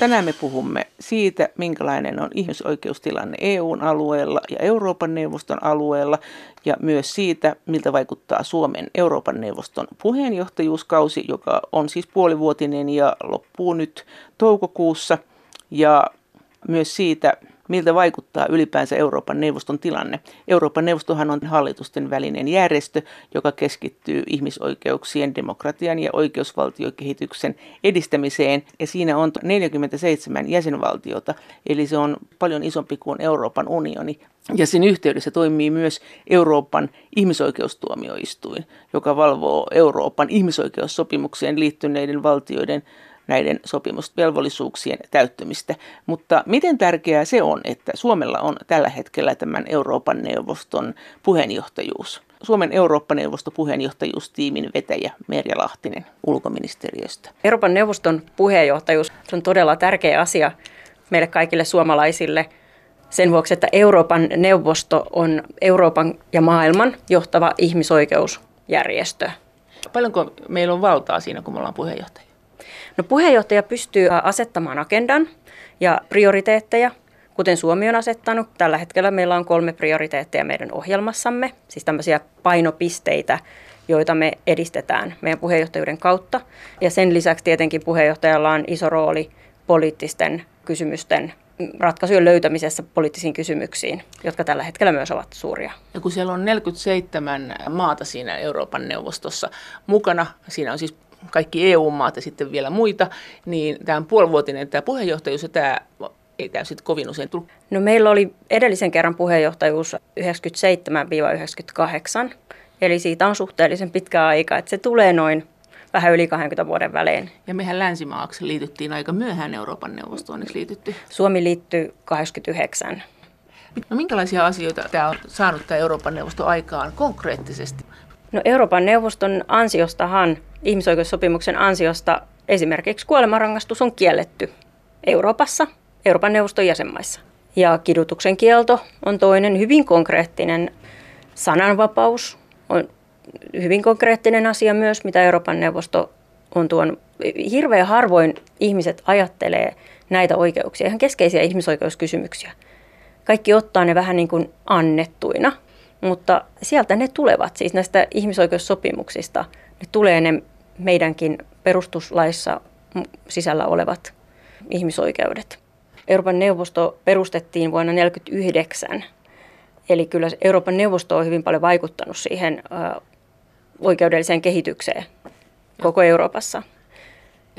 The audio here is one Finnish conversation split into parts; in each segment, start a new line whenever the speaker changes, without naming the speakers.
Tänään me puhumme siitä, minkälainen on ihmisoikeustilanne EUn alueella ja Euroopan neuvoston alueella ja myös siitä, miltä vaikuttaa Suomen Euroopan neuvoston puheenjohtajuuskausi, joka on siis puolivuotinen ja loppuu nyt toukokuussa. Ja myös siitä, miltä vaikuttaa ylipäänsä Euroopan neuvoston tilanne. Euroopan neuvostohan on hallitusten välinen järjestö, joka keskittyy ihmisoikeuksien, demokratian ja oikeusvaltiokehityksen edistämiseen. Ja siinä on 47 jäsenvaltiota, eli se on paljon isompi kuin Euroopan unioni. Ja sen yhteydessä toimii myös Euroopan ihmisoikeustuomioistuin, joka valvoo Euroopan ihmisoikeussopimukseen liittyneiden valtioiden näiden sopimusvelvollisuuksien täyttämistä. Mutta miten tärkeää se on, että Suomella on tällä hetkellä tämän Euroopan neuvoston puheenjohtajuus? Suomen Eurooppa-neuvosto puheenjohtajuustiimin vetäjä Merja Lahtinen ulkoministeriöstä.
Euroopan neuvoston puheenjohtajuus on todella tärkeä asia meille kaikille suomalaisille sen vuoksi, että Euroopan neuvosto on Euroopan ja maailman johtava ihmisoikeusjärjestö.
Paljonko meillä on valtaa siinä, kun me ollaan puheenjohtaja?
No puheenjohtaja pystyy asettamaan agendan ja prioriteetteja, kuten Suomi on asettanut. Tällä hetkellä meillä on kolme prioriteetteja meidän ohjelmassamme, siis tämmöisiä painopisteitä, joita me edistetään meidän puheenjohtajuuden kautta. Ja sen lisäksi tietenkin puheenjohtajalla on iso rooli poliittisten kysymysten ratkaisujen löytämisessä poliittisiin kysymyksiin, jotka tällä hetkellä myös ovat suuria.
Ja kun siellä on 47 maata siinä Euroopan neuvostossa mukana, siinä on siis kaikki EU-maat ja sitten vielä muita, niin tämä on puolivuotinen tämä puheenjohtajuus ja tämä ei tämä sitten kovin usein tullut.
No meillä oli edellisen kerran puheenjohtajuus 97-98, eli siitä on suhteellisen pitkä aika, että se tulee noin vähän yli 20 vuoden välein.
Ja mehän länsimaaksi liityttiin aika myöhään Euroopan neuvostoon, eikö liitytty?
Suomi liittyi 89.
No minkälaisia asioita tämä on saanut tämä Euroopan neuvosto aikaan konkreettisesti?
No Euroopan neuvoston ansiostahan, ihmisoikeussopimuksen ansiosta esimerkiksi kuolemanrangaistus on kielletty Euroopassa, Euroopan neuvoston jäsenmaissa. Ja kidutuksen kielto on toinen hyvin konkreettinen. Sananvapaus on hyvin konkreettinen asia myös, mitä Euroopan neuvosto on tuon. Hirveän harvoin ihmiset ajattelee näitä oikeuksia, ihan keskeisiä ihmisoikeuskysymyksiä. Kaikki ottaa ne vähän niin kuin annettuina – mutta sieltä ne tulevat, siis näistä ihmisoikeussopimuksista, ne tulee ne meidänkin perustuslaissa sisällä olevat ihmisoikeudet. Euroopan neuvosto perustettiin vuonna 1949, eli kyllä Euroopan neuvosto on hyvin paljon vaikuttanut siihen oikeudelliseen kehitykseen koko Euroopassa.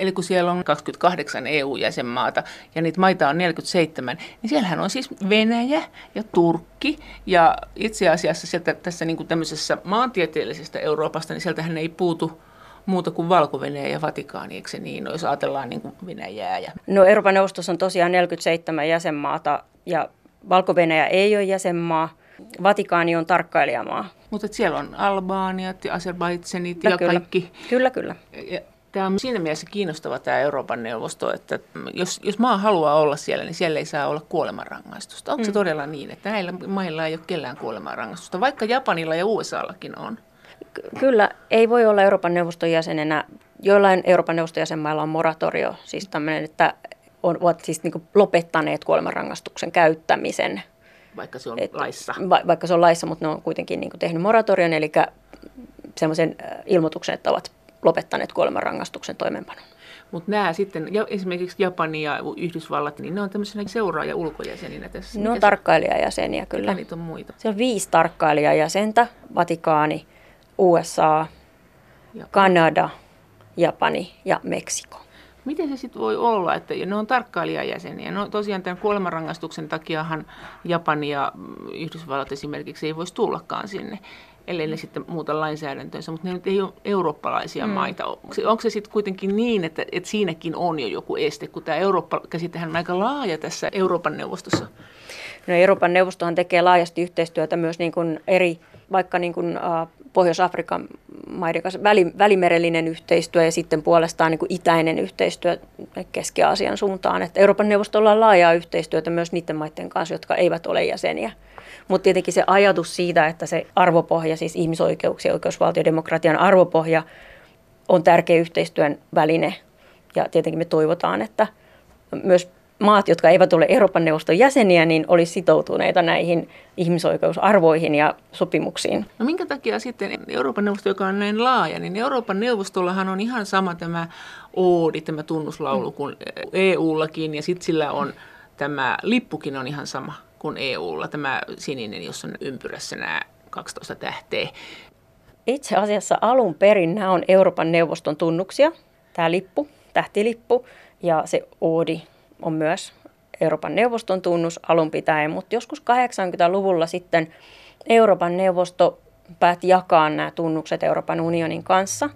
Eli kun siellä on 28 EU-jäsenmaata ja niitä maita on 47, niin siellähän on siis Venäjä ja Turkki. Ja itse asiassa sieltä tässä niin kuin tämmöisessä maantieteellisestä Euroopasta, niin sieltähän ei puutu muuta kuin valko ja Vatikaani, eikö se niin, no, jos ajatellaan niin kuin Venäjää? Ja...
No Euroopan neuvostossa on tosiaan 47 jäsenmaata ja valko ei ole jäsenmaa. Vatikaani on tarkkailijamaa.
Mutta siellä on Albaaniat ja Azerbaidsenit ja kyllä. kaikki.
Kyllä, kyllä.
Ja Tämä on siinä mielessä kiinnostava tämä Euroopan neuvosto, että jos, jos maa haluaa olla siellä, niin siellä ei saa olla kuolemanrangaistusta. Onko mm. se todella niin, että näillä mailla ei ole kellään kuolemanrangaistusta, vaikka Japanilla ja USAllakin on?
Kyllä, ei voi olla Euroopan neuvoston jäsenenä. Joillain Euroopan neuvoston jäsenmailla on moratorio, siis tämmöinen, että on, ovat siis niin lopettaneet kuolemanrangaistuksen käyttämisen.
Vaikka se on Et, laissa.
Va, vaikka se on laissa, mutta ne on kuitenkin niin tehnyt moratorion, eli semmoisen ilmoituksen, että ovat lopettaneet kuolemanrangaistuksen toimeenpanon.
Mutta nämä sitten, ja esimerkiksi Japani ja Yhdysvallat, niin ne on tämmöisenä seuraaja ulkojäseninä tässä.
Ne on tarkkailijajäseniä kyllä. Mitä
niitä on muita?
Se on viisi tarkkailijajäsentä, Vatikaani, USA, Japani. Kanada, Japani ja Meksiko.
Miten se sitten voi olla, että ne on tarkkailijajäseniä? No tosiaan tämän kuolemanrangaistuksen takiahan Japani ja Yhdysvallat esimerkiksi ei voisi tullakaan sinne ellei ne sitten muuta lainsäädäntönsä, mutta ne nyt ei ole eurooppalaisia mm. maita. Onko se, onko se sitten kuitenkin niin, että, että siinäkin on jo joku este, kun tämä Eurooppa-käsitehän on aika laaja tässä Euroopan neuvostossa?
No Euroopan neuvostohan tekee laajasti yhteistyötä myös niin kuin eri, vaikka niin kuin, uh, Pohjois-Afrikan maiden kanssa väli, välimerellinen yhteistyö ja sitten puolestaan niin kuin itäinen yhteistyö Keski-Aasian suuntaan. Että Euroopan neuvostolla on laajaa yhteistyötä myös niiden maiden kanssa, jotka eivät ole jäseniä. Mutta tietenkin se ajatus siitä, että se arvopohja, siis ihmisoikeuksien, oikeusvaltiodemokratian arvopohja on tärkeä yhteistyön väline. Ja tietenkin me toivotaan, että myös maat, jotka eivät ole Euroopan neuvoston jäseniä, niin olisi sitoutuneita näihin ihmisoikeusarvoihin ja sopimuksiin.
No minkä takia sitten Euroopan neuvosto, joka on näin laaja, niin Euroopan neuvostollahan on ihan sama tämä oodi, tämä tunnuslaulu kuin EUllakin, ja sitten sillä on tämä lippukin on ihan sama kuin EUlla, tämä sininen, jossa on ympyrässä nämä 12 tähteä.
Itse asiassa alun perin nämä on Euroopan neuvoston tunnuksia, tämä lippu, tähtilippu ja se oodi on myös Euroopan neuvoston tunnus alun pitäen, mutta joskus 80-luvulla sitten Euroopan neuvosto päätti jakaa nämä tunnukset Euroopan unionin kanssa.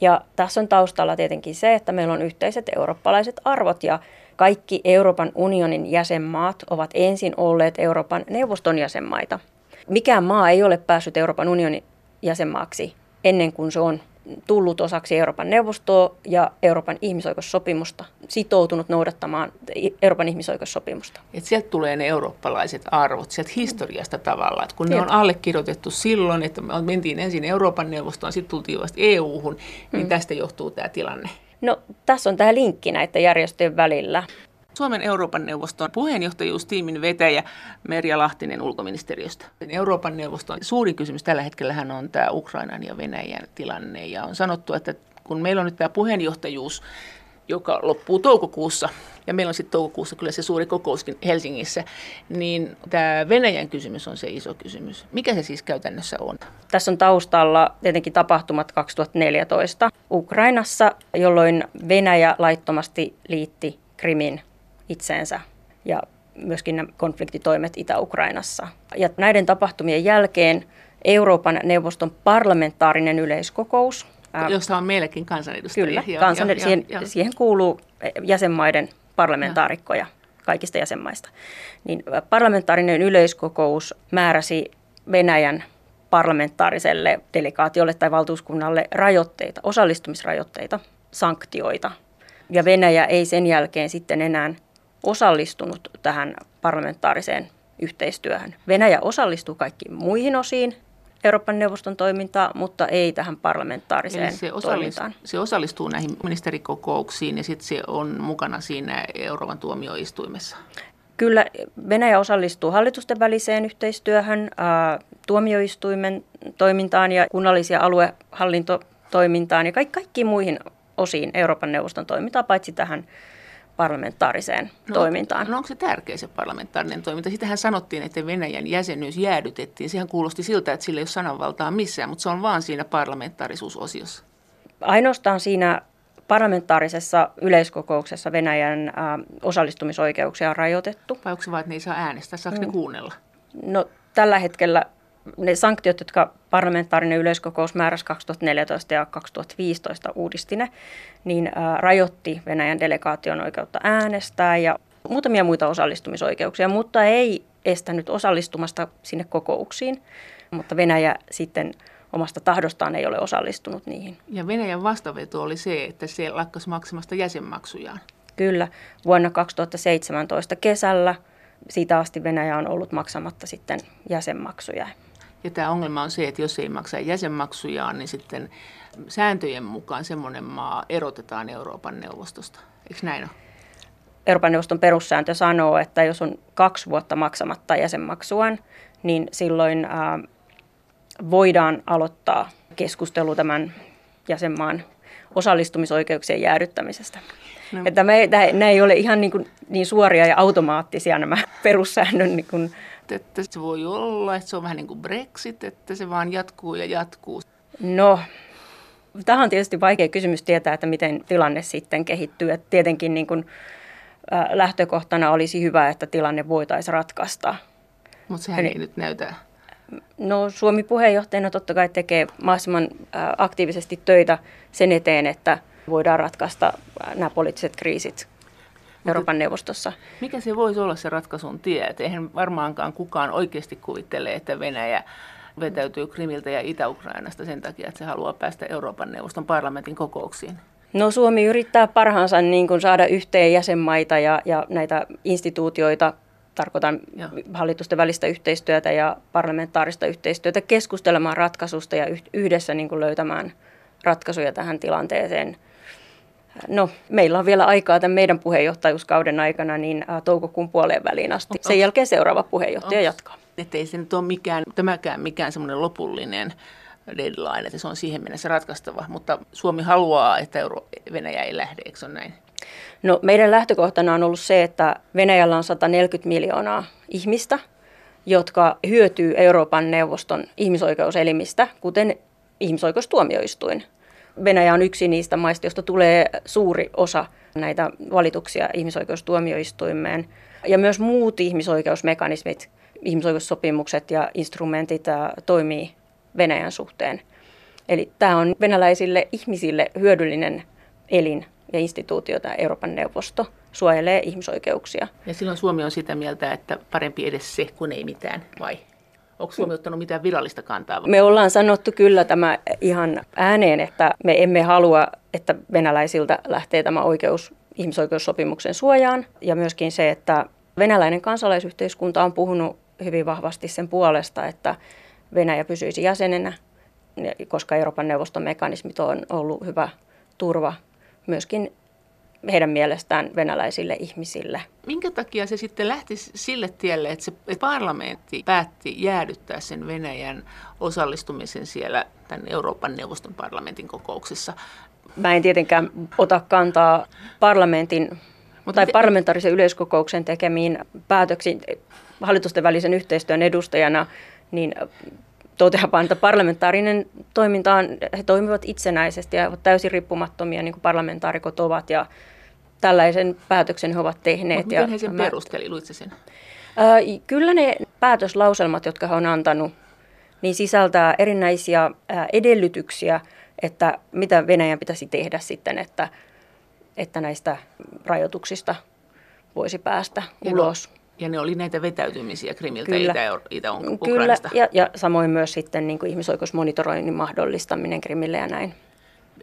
Ja tässä on taustalla tietenkin se, että meillä on yhteiset eurooppalaiset arvot ja kaikki Euroopan unionin jäsenmaat ovat ensin olleet Euroopan neuvoston jäsenmaita. Mikään maa ei ole päässyt Euroopan unionin jäsenmaaksi ennen kuin se on tullut osaksi Euroopan neuvostoa ja Euroopan ihmisoikeussopimusta, sitoutunut noudattamaan Euroopan ihmisoikeussopimusta.
Et sieltä tulee ne eurooppalaiset arvot, sieltä historiasta tavallaan. Että kun Sieltä. ne on allekirjoitettu silloin, että me mentiin ensin Euroopan neuvostoon, sitten tultiin vasta EU-hun, niin hmm. tästä johtuu tämä tilanne.
No tässä on tämä linkki näiden järjestöjen välillä.
Suomen Euroopan neuvoston puheenjohtajuustiimin vetäjä Merja Lahtinen ulkoministeriöstä. Euroopan neuvoston suurin kysymys tällä hetkellä on tämä Ukrainan ja Venäjän tilanne. Ja on sanottu, että kun meillä on nyt tämä puheenjohtajuus, joka loppuu toukokuussa, ja meillä on sitten toukokuussa kyllä se suuri kokouskin Helsingissä, niin tämä Venäjän kysymys on se iso kysymys. Mikä se siis käytännössä on?
Tässä on taustalla tietenkin tapahtumat 2014 Ukrainassa, jolloin Venäjä laittomasti liitti Krimin itseensä ja myöskin nämä konfliktitoimet Itä-Ukrainassa. Ja näiden tapahtumien jälkeen Euroopan neuvoston parlamentaarinen yleiskokous.
Jossa on meillekin kansanedustajia.
Kyllä, kansan, ja, siihen, ja, ja. siihen kuuluu jäsenmaiden parlamentaarikkoja kaikista jäsenmaista. Niin parlamentaarinen yleiskokous määräsi Venäjän parlamentaariselle delegaatiolle tai valtuuskunnalle rajoitteita, osallistumisrajoitteita, sanktioita. Ja Venäjä ei sen jälkeen sitten enää osallistunut tähän parlamentaariseen yhteistyöhön. Venäjä osallistuu kaikkiin muihin osiin Euroopan neuvoston toimintaa, mutta ei tähän parlamentaariseen Eli
se
toimintaan.
Se osallistuu näihin ministerikokouksiin ja sitten se on mukana siinä Euroopan tuomioistuimessa.
Kyllä Venäjä osallistuu hallitusten väliseen yhteistyöhön, tuomioistuimen toimintaan ja kunnallisia aluehallintotoimintaan ja kaikkiin muihin osiin Euroopan neuvoston toimintaa, paitsi tähän parlamentaariseen no, toimintaan.
No onko se tärkeä se parlamentaarinen toiminta? Sitähän sanottiin, että Venäjän jäsenyys jäädytettiin. Sehän kuulosti siltä, että sillä ei ole sananvaltaa missään, mutta se on vaan siinä parlamentaarisuusosiossa.
Ainoastaan siinä parlamentaarisessa yleiskokouksessa Venäjän ä, osallistumisoikeuksia on rajoitettu.
Vai onko se vaan, että ne ei saa äänestää? Saako mm. ne kuunnella?
No tällä hetkellä ne sanktiot, jotka parlamentaarinen yleiskokous määräsi 2014 ja 2015 uudisti ne, niin rajoitti Venäjän delegaation oikeutta äänestää ja muutamia muita osallistumisoikeuksia, mutta ei estänyt osallistumasta sinne kokouksiin. Mutta Venäjä sitten omasta tahdostaan ei ole osallistunut niihin.
Ja Venäjän vastaveto oli se, että se lakkasi maksamasta jäsenmaksujaan.
Kyllä. Vuonna 2017 kesällä siitä asti Venäjä on ollut maksamatta sitten jäsenmaksuja.
Ja tämä ongelma on se, että jos ei maksa jäsenmaksujaan, niin sitten sääntöjen mukaan semmoinen maa erotetaan Euroopan neuvostosta. Eikö näin ole?
Euroopan neuvoston perussääntö sanoo, että jos on kaksi vuotta maksamatta jäsenmaksuaan, niin silloin ää, voidaan aloittaa keskustelu tämän jäsenmaan osallistumisoikeuksien jäädyttämisestä. No. Että me, nämä ei ole ihan niin, kuin, niin suoria ja automaattisia nämä perussäännön niin kuin,
että se voi olla, että se on vähän niin kuin Brexit, että se vaan jatkuu ja jatkuu.
No, tämä on tietysti vaikea kysymys tietää, että miten tilanne sitten kehittyy. Että tietenkin niin kuin, äh, lähtökohtana olisi hyvä, että tilanne voitaisiin ratkaista.
Mutta sehän Eli, ei nyt näytä.
No Suomi puheenjohtajana totta kai tekee mahdollisimman äh, aktiivisesti töitä sen eteen, että voidaan ratkaista nämä poliittiset kriisit Euroopan neuvostossa.
Mikä se voisi olla se ratkaisun tie? Et eihän varmaankaan kukaan oikeasti kuvittele, että Venäjä vetäytyy Krimiltä ja Itä-Ukrainasta sen takia, että se haluaa päästä Euroopan neuvoston parlamentin kokouksiin.
No Suomi yrittää parhaansa niin kuin saada yhteen jäsenmaita ja, ja näitä instituutioita, tarkoitan Joo. hallitusten välistä yhteistyötä ja parlamentaarista yhteistyötä, keskustelemaan ratkaisusta ja yhdessä niin kuin löytämään ratkaisuja tähän tilanteeseen. No, meillä on vielä aikaa tämän meidän puheenjohtajuuskauden aikana niin toukokuun puoleen väliin asti. Sen jälkeen seuraava puheenjohtaja Onks, jatkaa.
Että ei se nyt ole mikään, tämäkään mikään semmoinen lopullinen deadline, että se on siihen mennessä ratkaistava, mutta Suomi haluaa, että Euro- Venäjä ei lähde, eikö se ole näin?
No, meidän lähtökohtana on ollut se, että Venäjällä on 140 miljoonaa ihmistä, jotka hyötyy Euroopan neuvoston ihmisoikeuselimistä, kuten ihmisoikeustuomioistuin. Venäjä on yksi niistä maista, joista tulee suuri osa näitä valituksia ihmisoikeustuomioistuimeen. Ja myös muut ihmisoikeusmekanismit, ihmisoikeussopimukset ja instrumentit toimii Venäjän suhteen. Eli tämä on venäläisille ihmisille hyödyllinen elin ja instituutio, tämä Euroopan neuvosto, suojelee ihmisoikeuksia.
Ja silloin Suomi on sitä mieltä, että parempi edes se kuin ei mitään, vai? Onko Suomi ottanut mitään virallista kantaa?
Me ollaan sanottu kyllä tämä ihan ääneen, että me emme halua, että venäläisiltä lähtee tämä oikeus ihmisoikeussopimuksen suojaan. Ja myöskin se, että venäläinen kansalaisyhteiskunta on puhunut hyvin vahvasti sen puolesta, että Venäjä pysyisi jäsenenä, koska Euroopan neuvoston mekanismit on ollut hyvä turva myöskin heidän mielestään venäläisille ihmisille.
Minkä takia se sitten lähti sille tielle, että se parlamentti päätti jäädyttää sen Venäjän osallistumisen siellä tämän Euroopan neuvoston parlamentin kokouksessa?
Mä en tietenkään ota kantaa parlamentin mutta tai parlamentaarisen yleiskokouksen tekemiin päätöksiin hallitusten välisen yhteistyön edustajana, niin toteamaan, että parlamentaarinen toiminta on, he toimivat itsenäisesti ja ovat täysin riippumattomia, niin kuin parlamentaarikot ovat, ja tällaisen päätöksen he ovat tehneet. Mutta
miten he sen mä, perusteli, luitse sen?
Äh, kyllä ne päätöslauselmat, jotka he on antanut, niin sisältää erinäisiä äh, edellytyksiä, että mitä Venäjän pitäisi tehdä sitten, että, että näistä rajoituksista voisi päästä ja ulos.
No ja ne oli näitä vetäytymisiä Krimiltä Kyllä. ja Itä-Ukrainasta.
Kyllä, ja, ja samoin myös sitten niin kuin ihmisoikeusmonitoroinnin mahdollistaminen Krimille ja näin.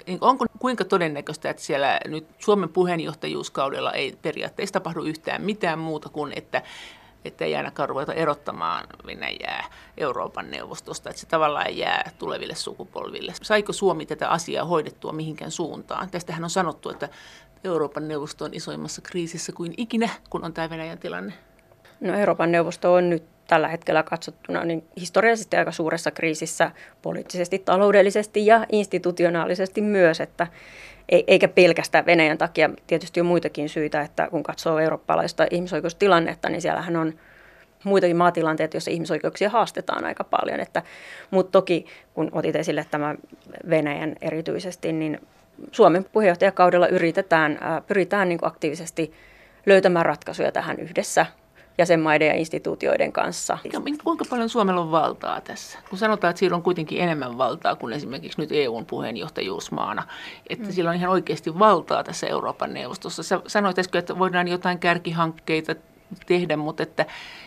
Niin onko kuinka todennäköistä, että siellä nyt Suomen puheenjohtajuuskaudella ei periaatteessa tapahdu yhtään mitään muuta kuin, että että ei ainakaan ruveta erottamaan Venäjää Euroopan neuvostosta, että se tavallaan jää tuleville sukupolville. Saiko Suomi tätä asiaa hoidettua mihinkään suuntaan? Tästähän on sanottu, että Euroopan neuvosto on isoimmassa kriisissä kuin ikinä, kun on tämä Venäjän tilanne.
No Euroopan neuvosto on nyt tällä hetkellä katsottuna niin historiallisesti aika suuressa kriisissä poliittisesti, taloudellisesti ja institutionaalisesti myös, että eikä pelkästään Venäjän takia, tietysti on muitakin syitä, että kun katsoo eurooppalaista ihmisoikeustilannetta, niin siellähän on muitakin maatilanteita, joissa ihmisoikeuksia haastetaan aika paljon. Että, mutta toki, kun otit esille tämä Venäjän erityisesti, niin Suomen puheenjohtajakaudella yritetään, pyritään niin aktiivisesti löytämään ratkaisuja tähän yhdessä jäsenmaiden ja instituutioiden kanssa.
Kuinka paljon Suomella on valtaa tässä? Kun sanotaan, että sillä on kuitenkin enemmän valtaa kuin esimerkiksi nyt EUn puheenjohtajuusmaana, että mm. sillä on ihan oikeasti valtaa tässä Euroopan neuvostossa. Sä sanoit äsken, että voidaan jotain kärkihankkeita tehdä, mutta että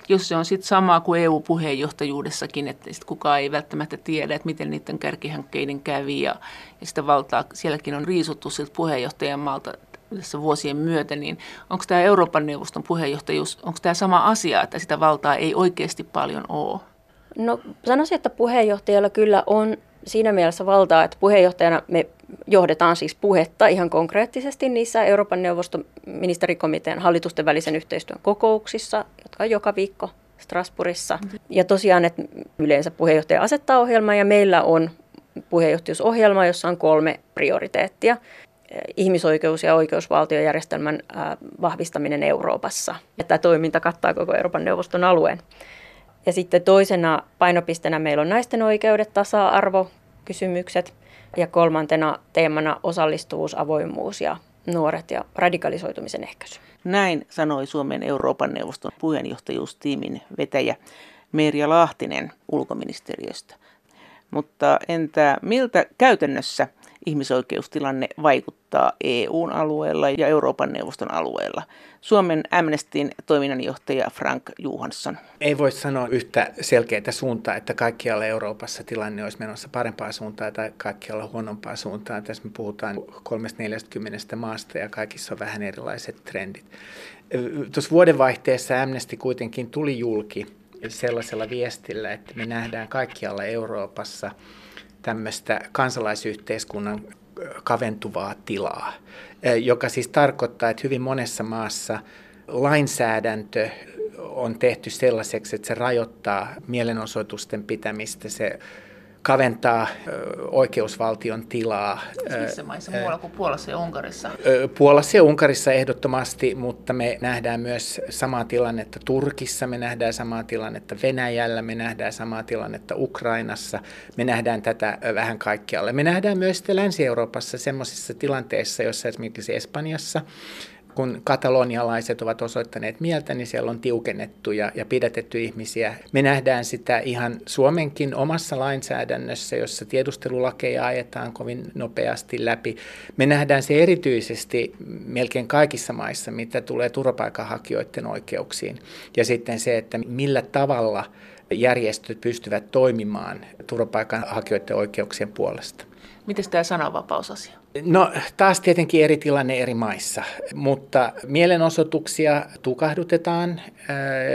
jos se on sitten samaa kuin EU-puheenjohtajuudessakin, että sit kukaan ei välttämättä tiedä, että miten niiden kärkihankkeiden kävi ja, ja sitä valtaa sielläkin on riisuttu siltä puheenjohtajan maalta tässä vuosien myötä, niin onko tämä Euroopan neuvoston puheenjohtajuus, onko tämä sama asia, että sitä valtaa ei oikeasti paljon ole?
No sanoisin, että puheenjohtajalla kyllä on siinä mielessä valtaa, että puheenjohtajana me johdetaan siis puhetta ihan konkreettisesti niissä Euroopan neuvoston ministerikomitean hallitusten välisen yhteistyön kokouksissa, jotka on joka viikko Strasbourgissa. Ja tosiaan, että yleensä puheenjohtaja asettaa ohjelmaa ja meillä on puheenjohtajuusohjelma, jossa on kolme prioriteettia ihmisoikeus- ja oikeusvaltiojärjestelmän vahvistaminen Euroopassa. Tämä toiminta kattaa koko Euroopan neuvoston alueen. Ja sitten toisena painopisteenä meillä on naisten oikeudet, tasa-arvo, kysymykset. Ja kolmantena teemana osallistuvuus, avoimuus ja nuoret ja radikalisoitumisen ehkäisy.
Näin sanoi Suomen Euroopan neuvoston puheenjohtajuustiimin vetäjä Merja Lahtinen ulkoministeriöstä. Mutta entä miltä käytännössä ihmisoikeustilanne vaikuttaa EUn alueella ja Euroopan neuvoston alueella. Suomen Amnestyn toiminnanjohtaja Frank Johansson.
Ei voi sanoa yhtä selkeää suuntaa, että kaikkialla Euroopassa tilanne olisi menossa parempaa suuntaan tai kaikkialla huonompaa suuntaan. Tässä me puhutaan 340 maasta ja kaikissa on vähän erilaiset trendit. Tuossa vuodenvaihteessa Amnesty kuitenkin tuli julki sellaisella viestillä, että me nähdään kaikkialla Euroopassa – tämmöistä kansalaisyhteiskunnan kaventuvaa tilaa, joka siis tarkoittaa, että hyvin monessa maassa lainsäädäntö on tehty sellaiseksi, että se rajoittaa mielenosoitusten pitämistä, se kaventaa oikeusvaltion tilaa.
Missä maissa muualla kuin Puolassa ja Unkarissa?
Puolassa ja Unkarissa ehdottomasti, mutta me nähdään myös samaa tilannetta Turkissa, me nähdään samaa tilannetta Venäjällä, me nähdään samaa tilannetta Ukrainassa, me nähdään tätä vähän kaikkialle. Me nähdään myös Länsi-Euroopassa sellaisissa tilanteissa, joissa esimerkiksi Espanjassa kun katalonialaiset ovat osoittaneet mieltä, niin siellä on tiukennettu ja, ja pidätetty ihmisiä. Me nähdään sitä ihan Suomenkin omassa lainsäädännössä, jossa tiedustelulakeja ajetaan kovin nopeasti läpi. Me nähdään se erityisesti melkein kaikissa maissa, mitä tulee turvapaikanhakijoiden oikeuksiin. Ja sitten se, että millä tavalla järjestöt pystyvät toimimaan turvapaikanhakijoiden oikeuksien puolesta.
Miten tämä sananvapausasia?
No taas tietenkin eri tilanne eri maissa, mutta mielenosoituksia tukahdutetaan,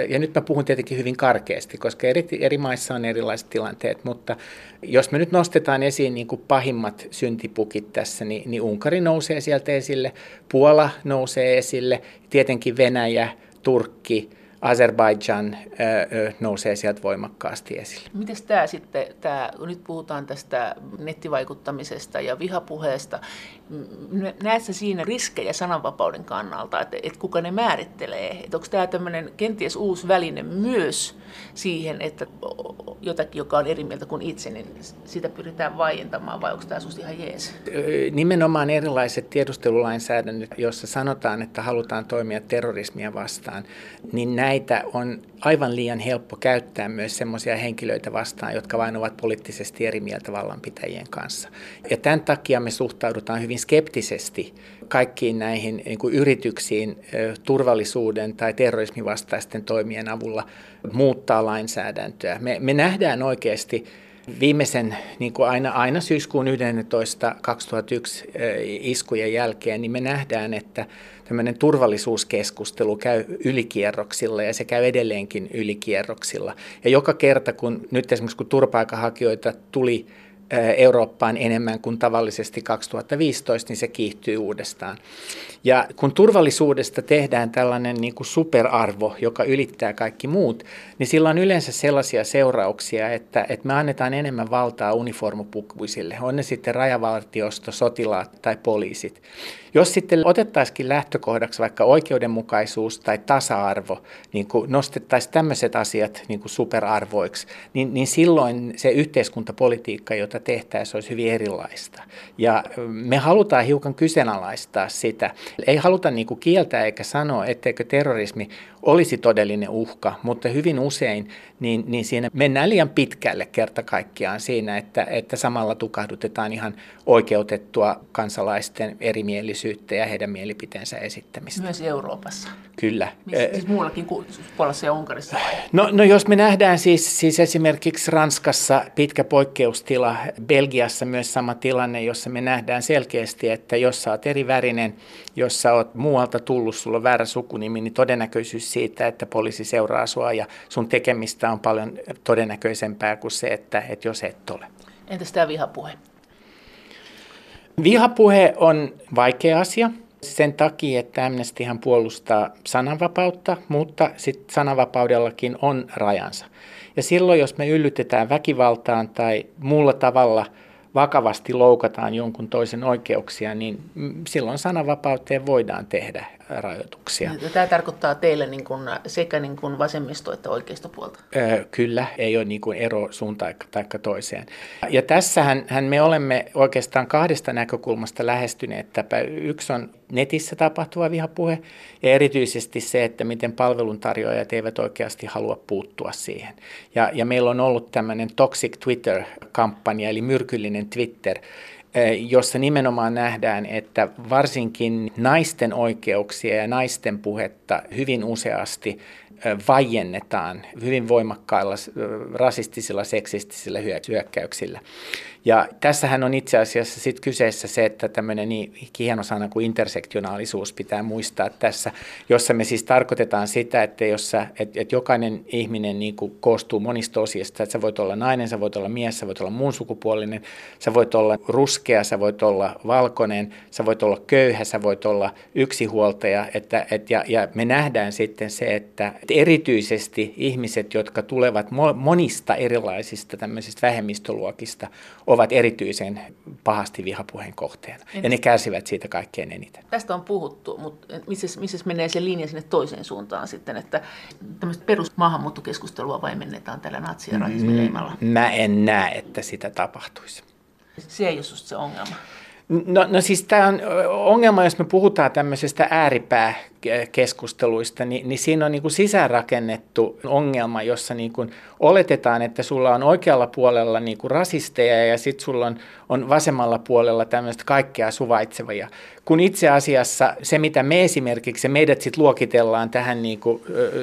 ja nyt mä puhun tietenkin hyvin karkeasti, koska eri, eri maissa on erilaiset tilanteet, mutta jos me nyt nostetaan esiin niin kuin pahimmat syntipukit tässä, niin, niin Unkari nousee sieltä esille, Puola nousee esille, tietenkin Venäjä, Turkki, Azerbaidžan nousee sieltä voimakkaasti esille.
Miten tämä sitten, tämä, nyt puhutaan tästä nettivaikuttamisesta ja vihapuheesta, näetkö siinä riskejä sananvapauden kannalta, että, että kuka ne määrittelee? Että onko tämä tämmöinen kenties uusi väline myös siihen, että jotakin, joka on eri mieltä kuin itse, niin sitä pyritään vaientamaan vai onko tämä sinusta ihan jees?
Nimenomaan erilaiset tiedustelulainsäädännöt, joissa sanotaan, että halutaan toimia terrorismia vastaan, niin näitä on aivan liian helppo käyttää myös sellaisia henkilöitä vastaan, jotka vain ovat poliittisesti eri mieltä vallanpitäjien kanssa. Ja tämän takia me suhtaudutaan hyvin skeptisesti kaikkiin näihin niin kuin yrityksiin turvallisuuden tai terrorismin vastaisten toimien avulla muuttaa lainsäädäntöä. Me, me nähdään oikeasti viimeisen niin kuin aina, aina syyskuun 11. 2001 iskujen jälkeen, niin me nähdään, että tämmöinen turvallisuuskeskustelu käy ylikierroksilla ja se käy edelleenkin ylikierroksilla. Ja joka kerta, kun nyt esimerkiksi kun turvapaikanhakijoita tuli Eurooppaan enemmän kuin tavallisesti 2015, niin se kiihtyy uudestaan. Ja kun turvallisuudesta tehdään tällainen niin kuin superarvo, joka ylittää kaikki muut, niin sillä on yleensä sellaisia seurauksia, että, että me annetaan enemmän valtaa uniformupukuisille, on ne sitten rajavaltiosto, sotilaat tai poliisit. Jos sitten otettaisikin lähtökohdaksi vaikka oikeudenmukaisuus tai tasa-arvo, niin kuin nostettaisiin tämmöiset asiat niin kuin superarvoiksi, niin, niin silloin se yhteiskuntapolitiikka, jota tehtäisiin, olisi hyvin erilaista. Ja me halutaan hiukan kyseenalaistaa sitä. Ei haluta niin kuin kieltää eikä sanoa, etteikö terrorismi olisi todellinen uhka, mutta hyvin usein niin, niin siinä mennään liian pitkälle kerta kaikkiaan siinä, että, että samalla tukahdutetaan ihan oikeutettua kansalaisten erimielisyyttä ja heidän mielipiteensä esittämistä.
Myös Euroopassa?
Kyllä.
Missä, siis muuallakin kuin Puolassa ja Unkarissa?
No, no jos me nähdään siis, siis esimerkiksi Ranskassa pitkä poikkeustila, Belgiassa myös sama tilanne, jossa me nähdään selkeästi, että jos sä oot eri värinen, jos sä oot muualta tullut, sulla on väärä sukunimi, niin todennäköisyys siitä, että poliisi seuraa sua ja sun tekemistä on paljon todennäköisempää kuin se, että, että jos et ole.
Entäs tämä vihapuhe?
Vihapuhe on vaikea asia sen takia, että Amnestyhan puolustaa sananvapautta, mutta sitten sananvapaudellakin on rajansa. Ja silloin, jos me yllytetään väkivaltaan tai muulla tavalla – vakavasti loukataan jonkun toisen oikeuksia, niin silloin sananvapauteen voidaan tehdä rajoituksia.
Ja tämä tarkoittaa teille niin kuin sekä niin kuin vasemmisto- että oikeistopuolta?
Öö, kyllä, ei ole niin kuin ero suuntaan tai toiseen. Ja tässähän hän me olemme oikeastaan kahdesta näkökulmasta lähestyneet. Yksi on netissä tapahtuva vihapuhe ja erityisesti se, että miten palveluntarjoajat eivät oikeasti halua puuttua siihen. Ja, ja meillä on ollut tämmöinen Toxic Twitter-kampanja, eli myrkyllinen Twitter, jossa nimenomaan nähdään, että varsinkin naisten oikeuksia ja naisten puhetta hyvin useasti vaiennetaan hyvin voimakkailla rasistisilla, seksistisillä hyökkäyksillä. Ja tässähän on itse asiassa sit kyseessä se, että tämmöinen niin hieno sana kuin intersektionaalisuus pitää muistaa tässä, jossa me siis tarkoitetaan sitä, että, jossa, että, että jokainen ihminen niin kuin koostuu monista osista, että sä voit olla nainen, sä voit olla mies, sä voit olla muun sukupuolinen, sä voit olla ruskea, sä voit olla valkoinen, sä voit olla köyhä, sä voit olla yksihuoltaja, että, että, ja, ja me nähdään sitten se, että erityisesti ihmiset, jotka tulevat monista erilaisista tämmöisistä vähemmistöluokista, ovat erityisen pahasti vihapuheen kohteena. Entä? Ja ne kärsivät siitä kaikkein eniten.
Tästä on puhuttu, mutta missä, missä menee se linja sinne toiseen suuntaan sitten, että tämmöistä perusmaahanmuuttokeskustelua vai mennetään tällä natsi- ja?
Mm, mä en näe, että sitä tapahtuisi.
Se ei ole se ongelma.
No, no siis tämä on ongelma, jos me puhutaan tämmöisestä ääripääkeskusteluista, niin, niin siinä on niin kuin sisäänrakennettu ongelma, jossa niin kuin oletetaan, että sulla on oikealla puolella niin kuin rasisteja ja sitten sulla on, on vasemmalla puolella tämmöistä kaikkea suvaitsevia. Kun itse asiassa se, mitä me esimerkiksi, meidät sitten luokitellaan tähän niin kuin,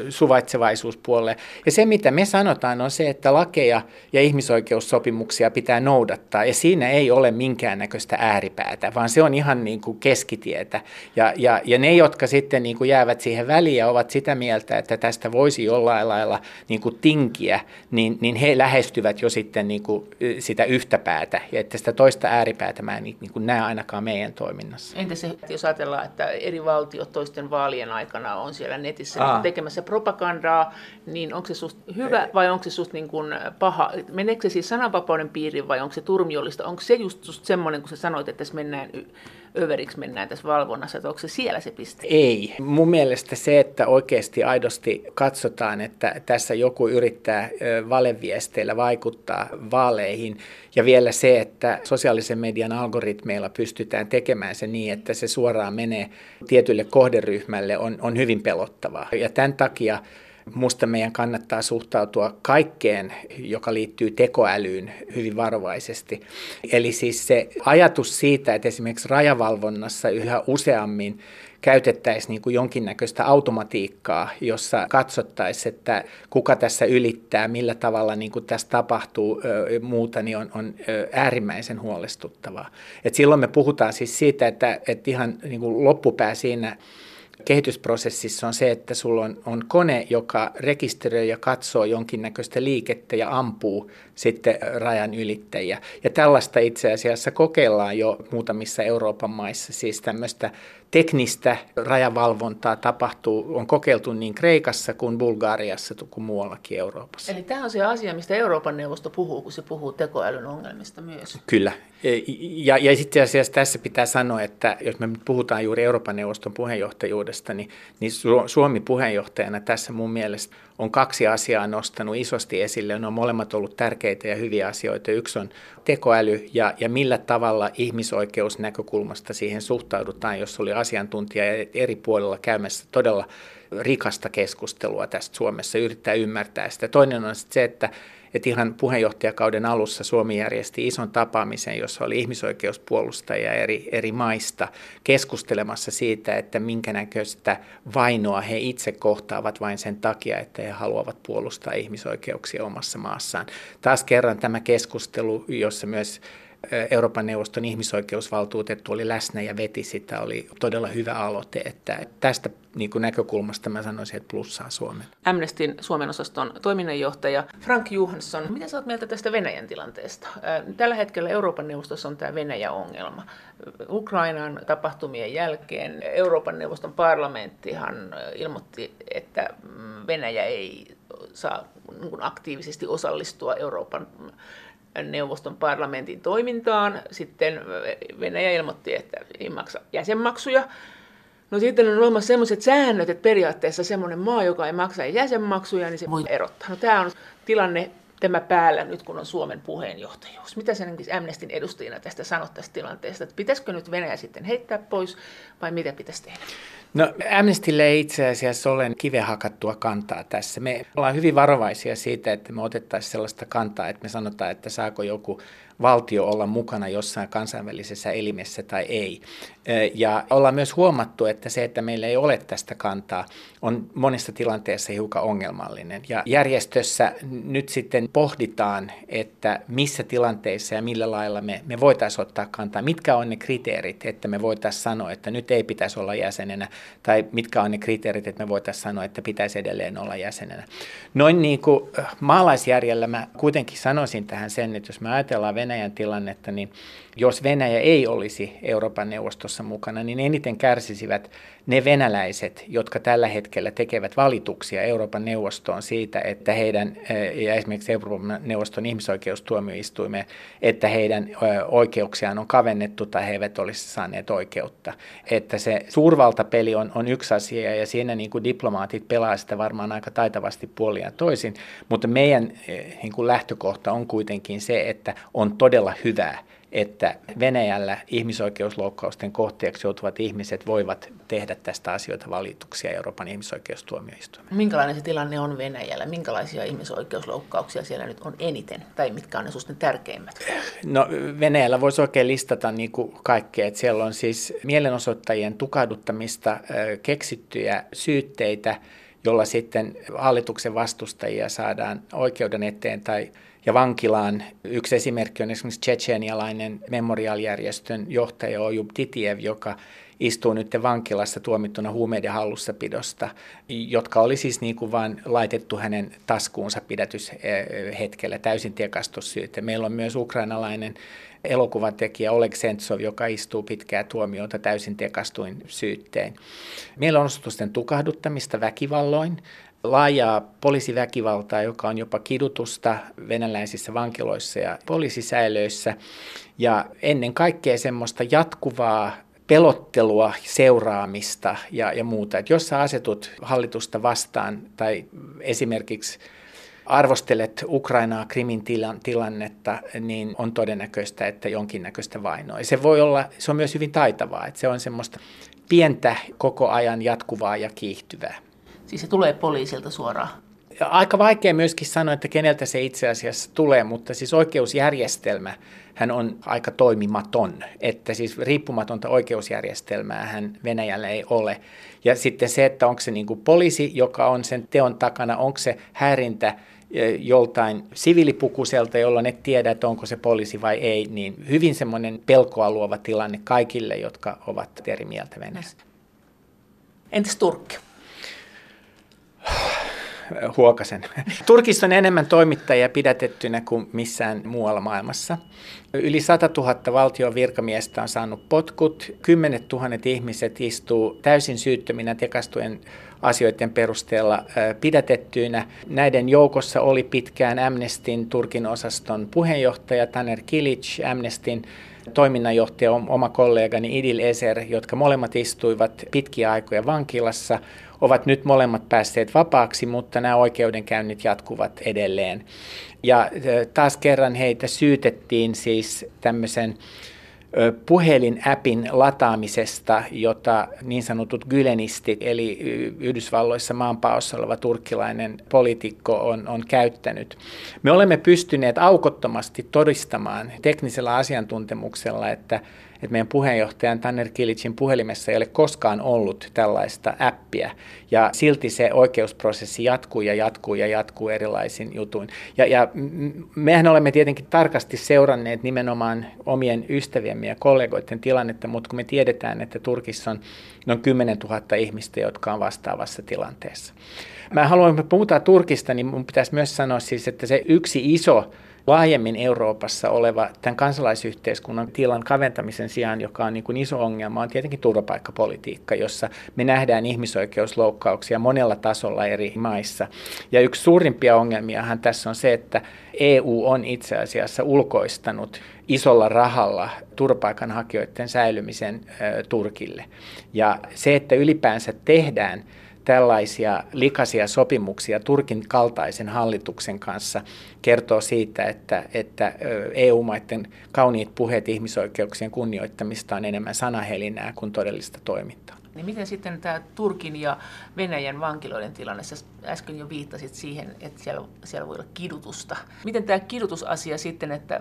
suvaitsevaisuuspuolelle. Ja se, mitä me sanotaan, on se, että lakeja ja ihmisoikeussopimuksia pitää noudattaa. Ja siinä ei ole minkäännäköistä ääripäätä, vaan se on ihan niin kuin keskitietä. Ja, ja, ja ne, jotka sitten niin kuin jäävät siihen väliin ja ovat sitä mieltä, että tästä voisi jollain lailla niin kuin tinkiä, niin, niin he lähestyvät jo sitten niin kuin sitä yhtä päätä. Ja että sitä toista ääripäätä mä en niin, kuin näe ainakaan meidän toiminnassa.
Entä se, jos ajatellaan, että eri valtiot toisten vaalien aikana on siellä netissä Aa. tekemässä propagandaa, niin onko se susta hyvä vai onko se susta niin kuin paha? Meneekö se siis sananvapauden piiriin vai onko se turmiollista? Onko se just semmoinen, kun sä sanoit, että tässä mennään överiksi mennään tässä valvonnassa, että onko se siellä se piste?
Ei. Mun mielestä se, että oikeasti aidosti katsotaan, että tässä joku yrittää valeviesteillä vaikuttaa vaaleihin, ja vielä se, että sosiaalisen median algoritmeilla pystytään tekemään se niin, että se suoraan menee tietylle kohderyhmälle, on, on hyvin pelottavaa. Ja tämän takia Musta meidän kannattaa suhtautua kaikkeen, joka liittyy tekoälyyn hyvin varovaisesti. Eli siis se ajatus siitä, että esimerkiksi rajavalvonnassa yhä useammin käytettäisiin niin kuin jonkinnäköistä automatiikkaa, jossa katsottaisiin, että kuka tässä ylittää, millä tavalla niin kuin tässä tapahtuu muuta, niin on, on äärimmäisen huolestuttavaa. Et silloin me puhutaan siis siitä, että, että ihan niin kuin loppupää siinä kehitysprosessissa on se, että sulla on, on kone, joka rekisteröi ja katsoo jonkinnäköistä liikettä ja ampuu sitten rajan ylittäjiä. Ja tällaista itse asiassa kokeillaan jo muutamissa Euroopan maissa, siis tämmöistä teknistä rajavalvontaa tapahtuu, on kokeiltu niin Kreikassa kuin Bulgariassa kuin muuallakin Euroopassa.
Eli tämä on se asia, mistä Euroopan neuvosto puhuu, kun se puhuu tekoälyn ongelmista myös.
Kyllä. E, ja, ja itse asiassa tässä pitää sanoa, että jos me puhutaan juuri Euroopan neuvoston puheenjohtajuudesta, niin, niin Suomi puheenjohtajana tässä mun mielestä on kaksi asiaa nostanut isosti esille. Ne on molemmat ollut tärkeitä ja hyviä asioita. Yksi on tekoäly ja, ja millä tavalla ihmisoikeusnäkökulmasta siihen suhtaudutaan, jos oli asiantuntija eri puolilla käymässä todella rikasta keskustelua tästä Suomessa, yrittää ymmärtää sitä. Toinen on se, että että ihan puheenjohtajakauden alussa Suomi järjesti ison tapaamisen, jossa oli ihmisoikeuspuolustajia eri, eri maista keskustelemassa siitä, että minkä näköistä vainoa he itse kohtaavat vain sen takia, että he haluavat puolustaa ihmisoikeuksia omassa maassaan. Taas kerran tämä keskustelu, jossa myös Euroopan neuvoston ihmisoikeusvaltuutettu oli läsnä ja veti sitä, oli todella hyvä aloite, että tästä niin kuin näkökulmasta mä sanoisin, että plussaa Suomen.
Amnestin Suomen osaston toiminnanjohtaja Frank Johansson, mitä sä oot mieltä tästä Venäjän tilanteesta? Tällä hetkellä Euroopan neuvostossa on tämä Venäjä-ongelma. Ukrainan tapahtumien jälkeen Euroopan neuvoston parlamenttihan ilmoitti, että Venäjä ei saa niin aktiivisesti osallistua Euroopan neuvoston parlamentin toimintaan. Sitten Venäjä ilmoitti, että ei maksa jäsenmaksuja. No sitten on olemassa sellaiset säännöt, että periaatteessa semmoinen maa, joka ei maksa jäsenmaksuja, niin se voi erottaa. No tämä on tilanne tämä päällä nyt, kun on Suomen puheenjohtajuus. Mitä sen Amnestin edustajina tästä sanot tästä tilanteesta? Että pitäisikö nyt Venäjä sitten heittää pois vai mitä pitäisi tehdä?
No Amnestylle ei itse asiassa ole kivehakattua kantaa tässä. Me ollaan hyvin varovaisia siitä, että me otettaisiin sellaista kantaa, että me sanotaan, että saako joku valtio olla mukana jossain kansainvälisessä elimessä tai ei. Ja ollaan myös huomattu, että se, että meillä ei ole tästä kantaa, on monissa tilanteissa hiukan ongelmallinen. Ja järjestössä nyt sitten pohditaan, että missä tilanteissa ja millä lailla me, me voitaisiin ottaa kantaa, mitkä on ne kriteerit, että me voitaisiin sanoa, että nyt ei pitäisi olla jäsenenä, tai mitkä on ne kriteerit, että me voitaisiin sanoa, että pitäisi edelleen olla jäsenenä. Noin niin kuin maalaisjärjellä mä kuitenkin sanoisin tähän sen, että jos me ajatellaan Venäjän tilannetta, niin jos Venäjä ei olisi Euroopan neuvostossa mukana, niin eniten kärsisivät ne venäläiset, jotka tällä hetkellä tekevät valituksia Euroopan neuvostoon siitä, että heidän, ja esimerkiksi Euroopan neuvoston ihmisoikeustuomioistuimeen, että heidän oikeuksiaan on kavennettu tai he eivät olisi saaneet oikeutta. Että se suurvaltapeli on, on yksi asia ja siinä niin kuin diplomaatit pelaa sitä varmaan aika taitavasti puolia toisin, mutta meidän niin kuin lähtökohta on kuitenkin se, että on todella hyvää, että Venäjällä ihmisoikeusloukkausten kohteeksi joutuvat ihmiset voivat tehdä tästä asioita valituksia Euroopan ihmisoikeustuomioistuimeen.
Minkälainen se tilanne on Venäjällä? Minkälaisia ihmisoikeusloukkauksia siellä nyt on eniten? Tai mitkä on ne susta tärkeimmät?
No Venäjällä voisi oikein listata niin kuin kaikkea. Että siellä on siis mielenosoittajien tukahduttamista, keksittyjä syytteitä, jolla sitten hallituksen vastustajia saadaan oikeuden eteen tai ja vankilaan. Yksi esimerkki on esimerkiksi tsetsenialainen memorialjärjestön johtaja Ojub Titiev, joka istuu nyt vankilassa tuomittuna huumeiden hallussapidosta, jotka oli siis niin kuin vain laitettu hänen taskuunsa pidätyshetkellä, täysin tiekastussyyte. Meillä on myös ukrainalainen elokuvatekijä Oleg Sentsov, joka istuu pitkää tuomiota täysin tekastuin syyttein. Meillä on osoitusten tukahduttamista väkivalloin, laajaa poliisiväkivaltaa, joka on jopa kidutusta venäläisissä vankiloissa ja poliisisäilöissä. Ja ennen kaikkea semmoista jatkuvaa pelottelua, seuraamista ja, ja muuta. Että jos sä asetut hallitusta vastaan tai esimerkiksi arvostelet Ukrainaa, Krimin tilannetta, niin on todennäköistä, että jonkinnäköistä vainoa. Ja se voi olla, se on myös hyvin taitavaa, että se on semmoista pientä, koko ajan jatkuvaa ja kiihtyvää.
Siis se tulee poliisilta suoraan?
Aika vaikea myöskin sanoa, että keneltä se itse asiassa tulee, mutta siis oikeusjärjestelmä hän on aika toimimaton, että siis riippumatonta oikeusjärjestelmää hän Venäjällä ei ole. Ja sitten se, että onko se niin kuin poliisi, joka on sen teon takana, onko se häirintä e, joltain siviilipukuselta, jolloin et tiedä, että onko se poliisi vai ei, niin hyvin semmoinen pelkoa luova tilanne kaikille, jotka ovat eri mieltä Venäjästä.
Entäs Turkki?
huokasen. Turkissa on enemmän toimittajia pidätettynä kuin missään muualla maailmassa. Yli 100 000 valtion virkamiestä on saanut potkut. Kymmenet tuhannet ihmiset istuu täysin syyttöminä tekastujen asioiden perusteella pidätettyinä. Näiden joukossa oli pitkään Amnestin Turkin osaston puheenjohtaja Taner Kilic, Amnestin toiminnanjohtaja, oma kollegani Idil Eser, jotka molemmat istuivat pitkiä aikoja vankilassa – ovat nyt molemmat päässeet vapaaksi, mutta nämä oikeudenkäynnit jatkuvat edelleen. Ja taas kerran heitä syytettiin siis tämmöisen puhelinäpin lataamisesta, jota niin sanotut gylenistit, eli Yhdysvalloissa maanpaossa oleva turkkilainen poliitikko on, on käyttänyt. Me olemme pystyneet aukottomasti todistamaan teknisellä asiantuntemuksella, että että meidän puheenjohtajan Tanner Kilicin puhelimessa ei ole koskaan ollut tällaista appia. Ja silti se oikeusprosessi jatkuu ja jatkuu ja jatkuu erilaisin jutuin. Ja, ja mehän olemme tietenkin tarkasti seuranneet nimenomaan omien ystäviemme ja kollegoiden tilannetta, mutta kun me tiedetään, että Turkissa on noin 10 000 ihmistä, jotka on vastaavassa tilanteessa. Mä haluan, kun puhutaan Turkista, niin mun pitäisi myös sanoa siis, että se yksi iso laajemmin Euroopassa oleva tämän kansalaisyhteiskunnan tilan kaventamisen sijaan, joka on niin kuin iso ongelma, on tietenkin turvapaikkapolitiikka, jossa me nähdään ihmisoikeusloukkauksia monella tasolla eri maissa. Ja yksi suurimpia ongelmiahan tässä on se, että EU on itse asiassa ulkoistanut isolla rahalla turvapaikanhakijoiden säilymisen Turkille. Ja se, että ylipäänsä tehdään tällaisia likaisia sopimuksia Turkin kaltaisen hallituksen kanssa kertoo siitä, että, että EU-maiden kauniit puheet ihmisoikeuksien kunnioittamista on enemmän sanahelinää kuin todellista toimintaa.
Niin miten sitten tämä Turkin ja Venäjän vankiloiden tilanne, sä äsken jo viittasit siihen, että siellä, siellä voi olla kidutusta. Miten tämä kidutusasia sitten, että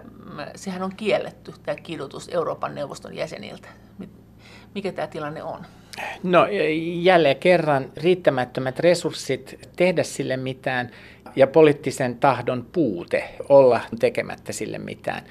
sehän on kielletty, tämä kidutus Euroopan neuvoston jäseniltä. Mikä tämä tilanne on?
No jälleen kerran riittämättömät resurssit tehdä sille mitään ja poliittisen tahdon puute olla tekemättä sille mitään.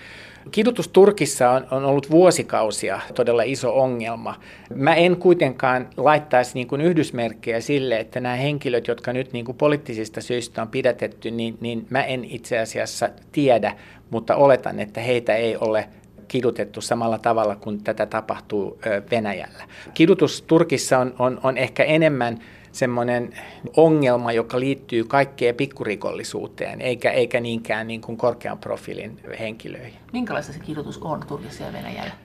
Kidutus Turkissa on, on ollut vuosikausia todella iso ongelma. Mä en kuitenkaan laittaisi niin kuin yhdysmerkkejä sille, että nämä henkilöt, jotka nyt niin kuin poliittisista syistä on pidätetty, niin, niin mä en itse asiassa tiedä, mutta oletan, että heitä ei ole kidutettu samalla tavalla kuin tätä tapahtuu Venäjällä. Kidutus Turkissa on, on, on ehkä enemmän semmoinen ongelma, joka liittyy kaikkeen pikkurikollisuuteen, eikä, eikä niinkään niin kuin korkean profiilin henkilöihin.
Minkälaista se kidutus on Turkissa ja Venäjällä?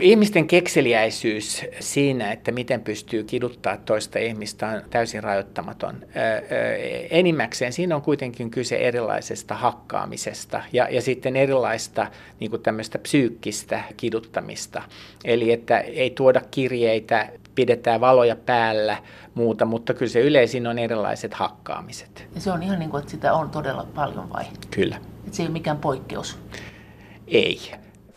Ihmisten kekseliäisyys siinä, että miten pystyy kiduttaa toista ihmistä on täysin rajoittamaton. Enimmäkseen siinä on kuitenkin kyse erilaisesta hakkaamisesta ja, ja sitten erilaista niin kuin tämmöistä psyykkistä kiduttamista. Eli että ei tuoda kirjeitä, pidetään valoja päällä, muuta, mutta kyllä se yleisin on erilaiset hakkaamiset.
Ja se on ihan niin kuin, että sitä on todella paljon vai?
Kyllä.
Että se ei ole mikään poikkeus?
Ei.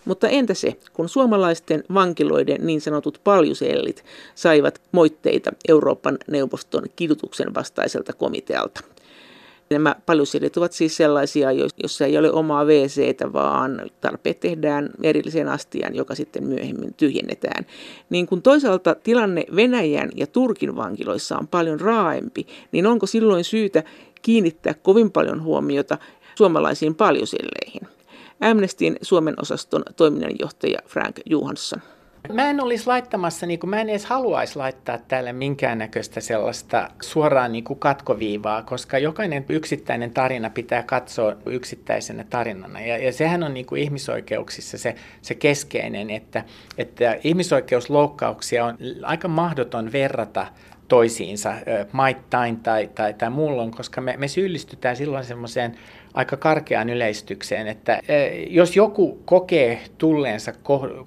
Mutta entä se, kun suomalaisten vankiloiden niin sanotut paljusellit saivat moitteita Euroopan neuvoston kidutuksen vastaiselta komitealta? Nämä paljusellit ovat siis sellaisia, joissa ei ole omaa WCtä, vaan tarpeet tehdään erillisen astian, joka sitten myöhemmin tyhjennetään. Niin kun toisaalta tilanne Venäjän ja Turkin vankiloissa on paljon raaempi, niin onko silloin syytä kiinnittää kovin paljon huomiota suomalaisiin paljuselleihin? Amnestyn Suomen osaston toiminnanjohtaja Frank Johansson.
Mä en olisi laittamassa, niin kuin, mä en edes haluaisi laittaa täällä minkäännäköistä sellaista suoraan niin kuin katkoviivaa, koska jokainen yksittäinen tarina pitää katsoa yksittäisenä tarinana. Ja, ja sehän on niin kuin ihmisoikeuksissa se, se keskeinen, että, että ihmisoikeusloukkauksia on aika mahdoton verrata toisiinsa maittain tai, tai, tai muulloin, koska me, me syyllistytään silloin semmoiseen aika karkeaan yleistykseen, että jos joku kokee tulleensa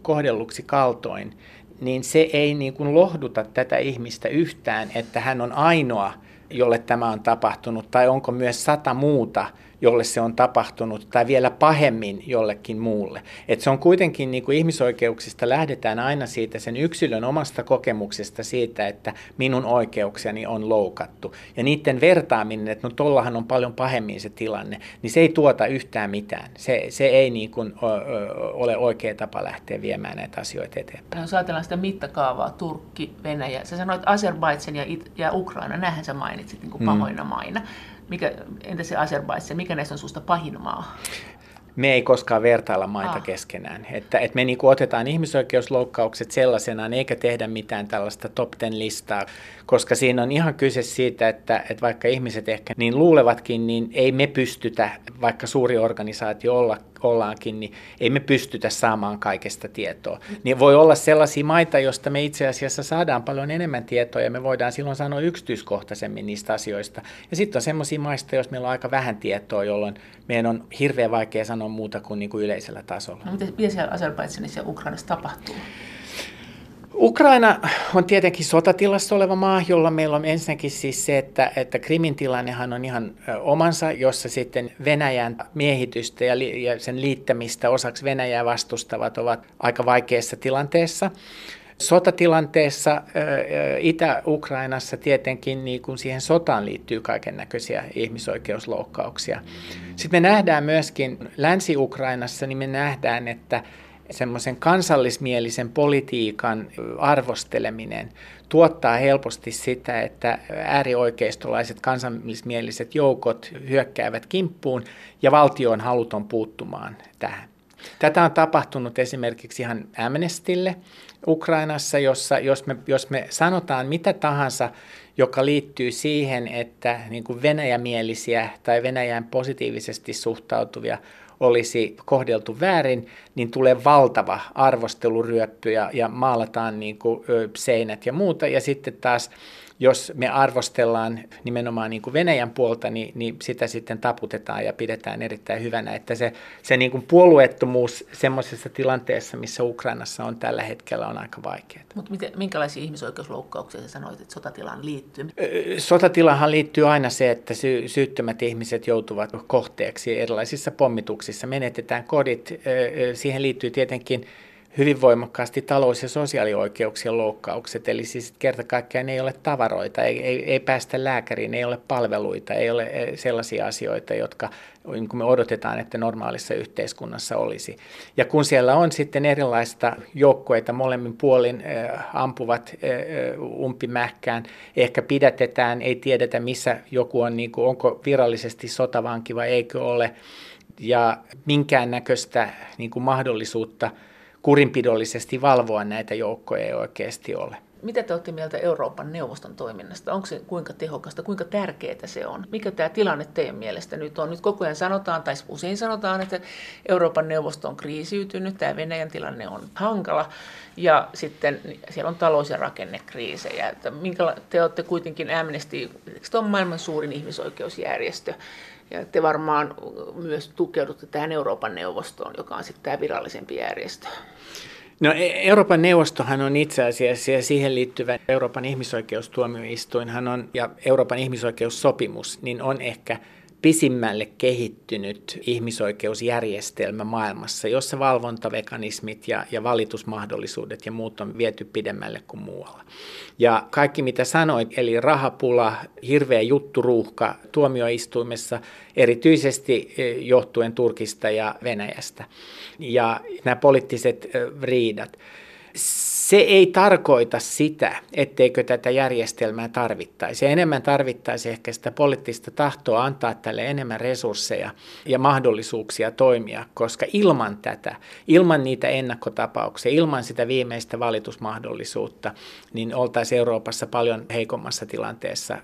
kohdelluksi kaltoin, niin se ei niin kuin lohduta tätä ihmistä yhtään, että hän on ainoa, jolle tämä on tapahtunut, tai onko myös sata muuta, jolle se on tapahtunut, tai vielä pahemmin jollekin muulle. Et se on kuitenkin niin kuin ihmisoikeuksista lähdetään aina siitä sen yksilön omasta kokemuksesta siitä, että minun oikeuksiani on loukattu. Ja niiden vertaaminen, että no tollahan on paljon pahemmin se tilanne, niin se ei tuota yhtään mitään. Se, se ei niin kuin ole oikea tapa lähteä viemään näitä asioita eteenpäin.
Jos ajatellaan sitä mittakaavaa, Turkki, Venäjä, sä sanoit Azerbaidsen ja, ja Ukraina, nähän sä mainitsit niin kuin pahoina mm. maina. Mikä, entä se Azerbaidžan, mikä näistä on susta pahin maa?
me ei koskaan vertailla maita ah. keskenään. Että, että me niin otetaan ihmisoikeusloukkaukset sellaisenaan eikä tehdä mitään tällaista top ten listaa, koska siinä on ihan kyse siitä, että, että vaikka ihmiset ehkä niin luulevatkin, niin ei me pystytä, vaikka suuri organisaatio olla, ollaankin, niin ei me pystytä saamaan kaikesta tietoa. Niin voi olla sellaisia maita, joista me itse asiassa saadaan paljon enemmän tietoa ja me voidaan silloin sanoa yksityiskohtaisemmin niistä asioista. Ja sitten on sellaisia maista, jos meillä on aika vähän tietoa, jolloin meidän on hirveän vaikea sanoa muuta kuin, niin kuin yleisellä tasolla.
No, mitä siellä Azerbaidžanissa ja Ukrainassa tapahtuu?
Ukraina on tietenkin sotatilassa oleva maa, jolla meillä on ensinnäkin siis se, että, että Krimin tilannehan on ihan omansa, jossa sitten Venäjän miehitystä ja, li, ja sen liittämistä osaksi Venäjää vastustavat ovat aika vaikeassa tilanteessa. Sotatilanteessa Itä-Ukrainassa tietenkin niin kuin siihen sotaan liittyy kaiken näköisiä ihmisoikeusloukkauksia. Sitten me nähdään myöskin Länsi-Ukrainassa, niin me nähdään, että semmoisen kansallismielisen politiikan arvosteleminen tuottaa helposti sitä, että äärioikeistolaiset kansallismieliset joukot hyökkäävät kimppuun ja valtio on haluton puuttumaan tähän. Tätä on tapahtunut esimerkiksi ihan Amnestille Ukrainassa, jossa jos me, jos me sanotaan mitä tahansa, joka liittyy siihen, että niin kuin venäjämielisiä tai Venäjään positiivisesti suhtautuvia olisi kohdeltu väärin, niin tulee valtava arvosteluryöppy ja, ja maalataan niin kuin, seinät ja muuta. Ja sitten taas jos me arvostellaan nimenomaan niin kuin Venäjän puolta, niin, niin sitä sitten taputetaan ja pidetään erittäin hyvänä. Että se, se niin kuin puolueettomuus semmoisessa tilanteessa, missä Ukrainassa on tällä hetkellä, on aika vaikeaa.
Mutta minkälaisia ihmisoikeusloukkauksia sä sanoit, että sotatilaan liittyy?
Sotatilahan liittyy aina se, että sy- syyttömät ihmiset joutuvat kohteeksi erilaisissa pommituksissa, menetetään kodit. Siihen liittyy tietenkin hyvin voimakkaasti talous- ja sosiaalioikeuksien loukkaukset, eli siis kerta kaikkiaan ei ole tavaroita, ei, ei, ei päästä lääkäriin, ei ole palveluita, ei ole eh, sellaisia asioita, jotka niin kuin me odotetaan, että normaalissa yhteiskunnassa olisi. Ja kun siellä on sitten erilaista joukkueita molemmin puolin äh, ampuvat äh, umpimähkään, ehkä pidätetään, ei tiedetä missä joku on, niin kuin, onko virallisesti sotavanki vai eikö ole, ja minkäännäköistä niin kuin mahdollisuutta – kurinpidollisesti valvoa näitä joukkoja ei oikeasti ole.
Mitä te olette mieltä Euroopan neuvoston toiminnasta? Onko se kuinka tehokasta, kuinka tärkeää se on? Mikä tämä tilanne teidän mielestä nyt on? Nyt koko ajan sanotaan, tai usein sanotaan, että Euroopan neuvosto on kriisiytynyt, tämä Venäjän tilanne on hankala, ja sitten siellä on talous- ja rakennekriisejä. Että minkä, te olette kuitenkin Amnesty, on maailman suurin ihmisoikeusjärjestö, ja te varmaan myös tukeudutte tähän Euroopan neuvostoon, joka on sitten tämä virallisempi järjestö.
No e- Euroopan neuvostohan on itse asiassa ja siihen liittyvä Euroopan ihmisoikeustuomioistuinhan on ja Euroopan ihmisoikeussopimus, niin on ehkä pisimmälle kehittynyt ihmisoikeusjärjestelmä maailmassa, jossa valvontamekanismit ja, ja valitusmahdollisuudet ja muut on viety pidemmälle kuin muualla. Ja kaikki mitä sanoit, eli rahapula, hirveä jutturuuhka tuomioistuimessa, erityisesti e, johtuen Turkista ja Venäjästä, ja nämä poliittiset e, riidat se ei tarkoita sitä, etteikö tätä järjestelmää tarvittaisi. Enemmän tarvittaisi ehkä sitä poliittista tahtoa antaa tälle enemmän resursseja ja mahdollisuuksia toimia, koska ilman tätä, ilman niitä ennakkotapauksia, ilman sitä viimeistä valitusmahdollisuutta, niin oltaisiin Euroopassa paljon heikommassa tilanteessa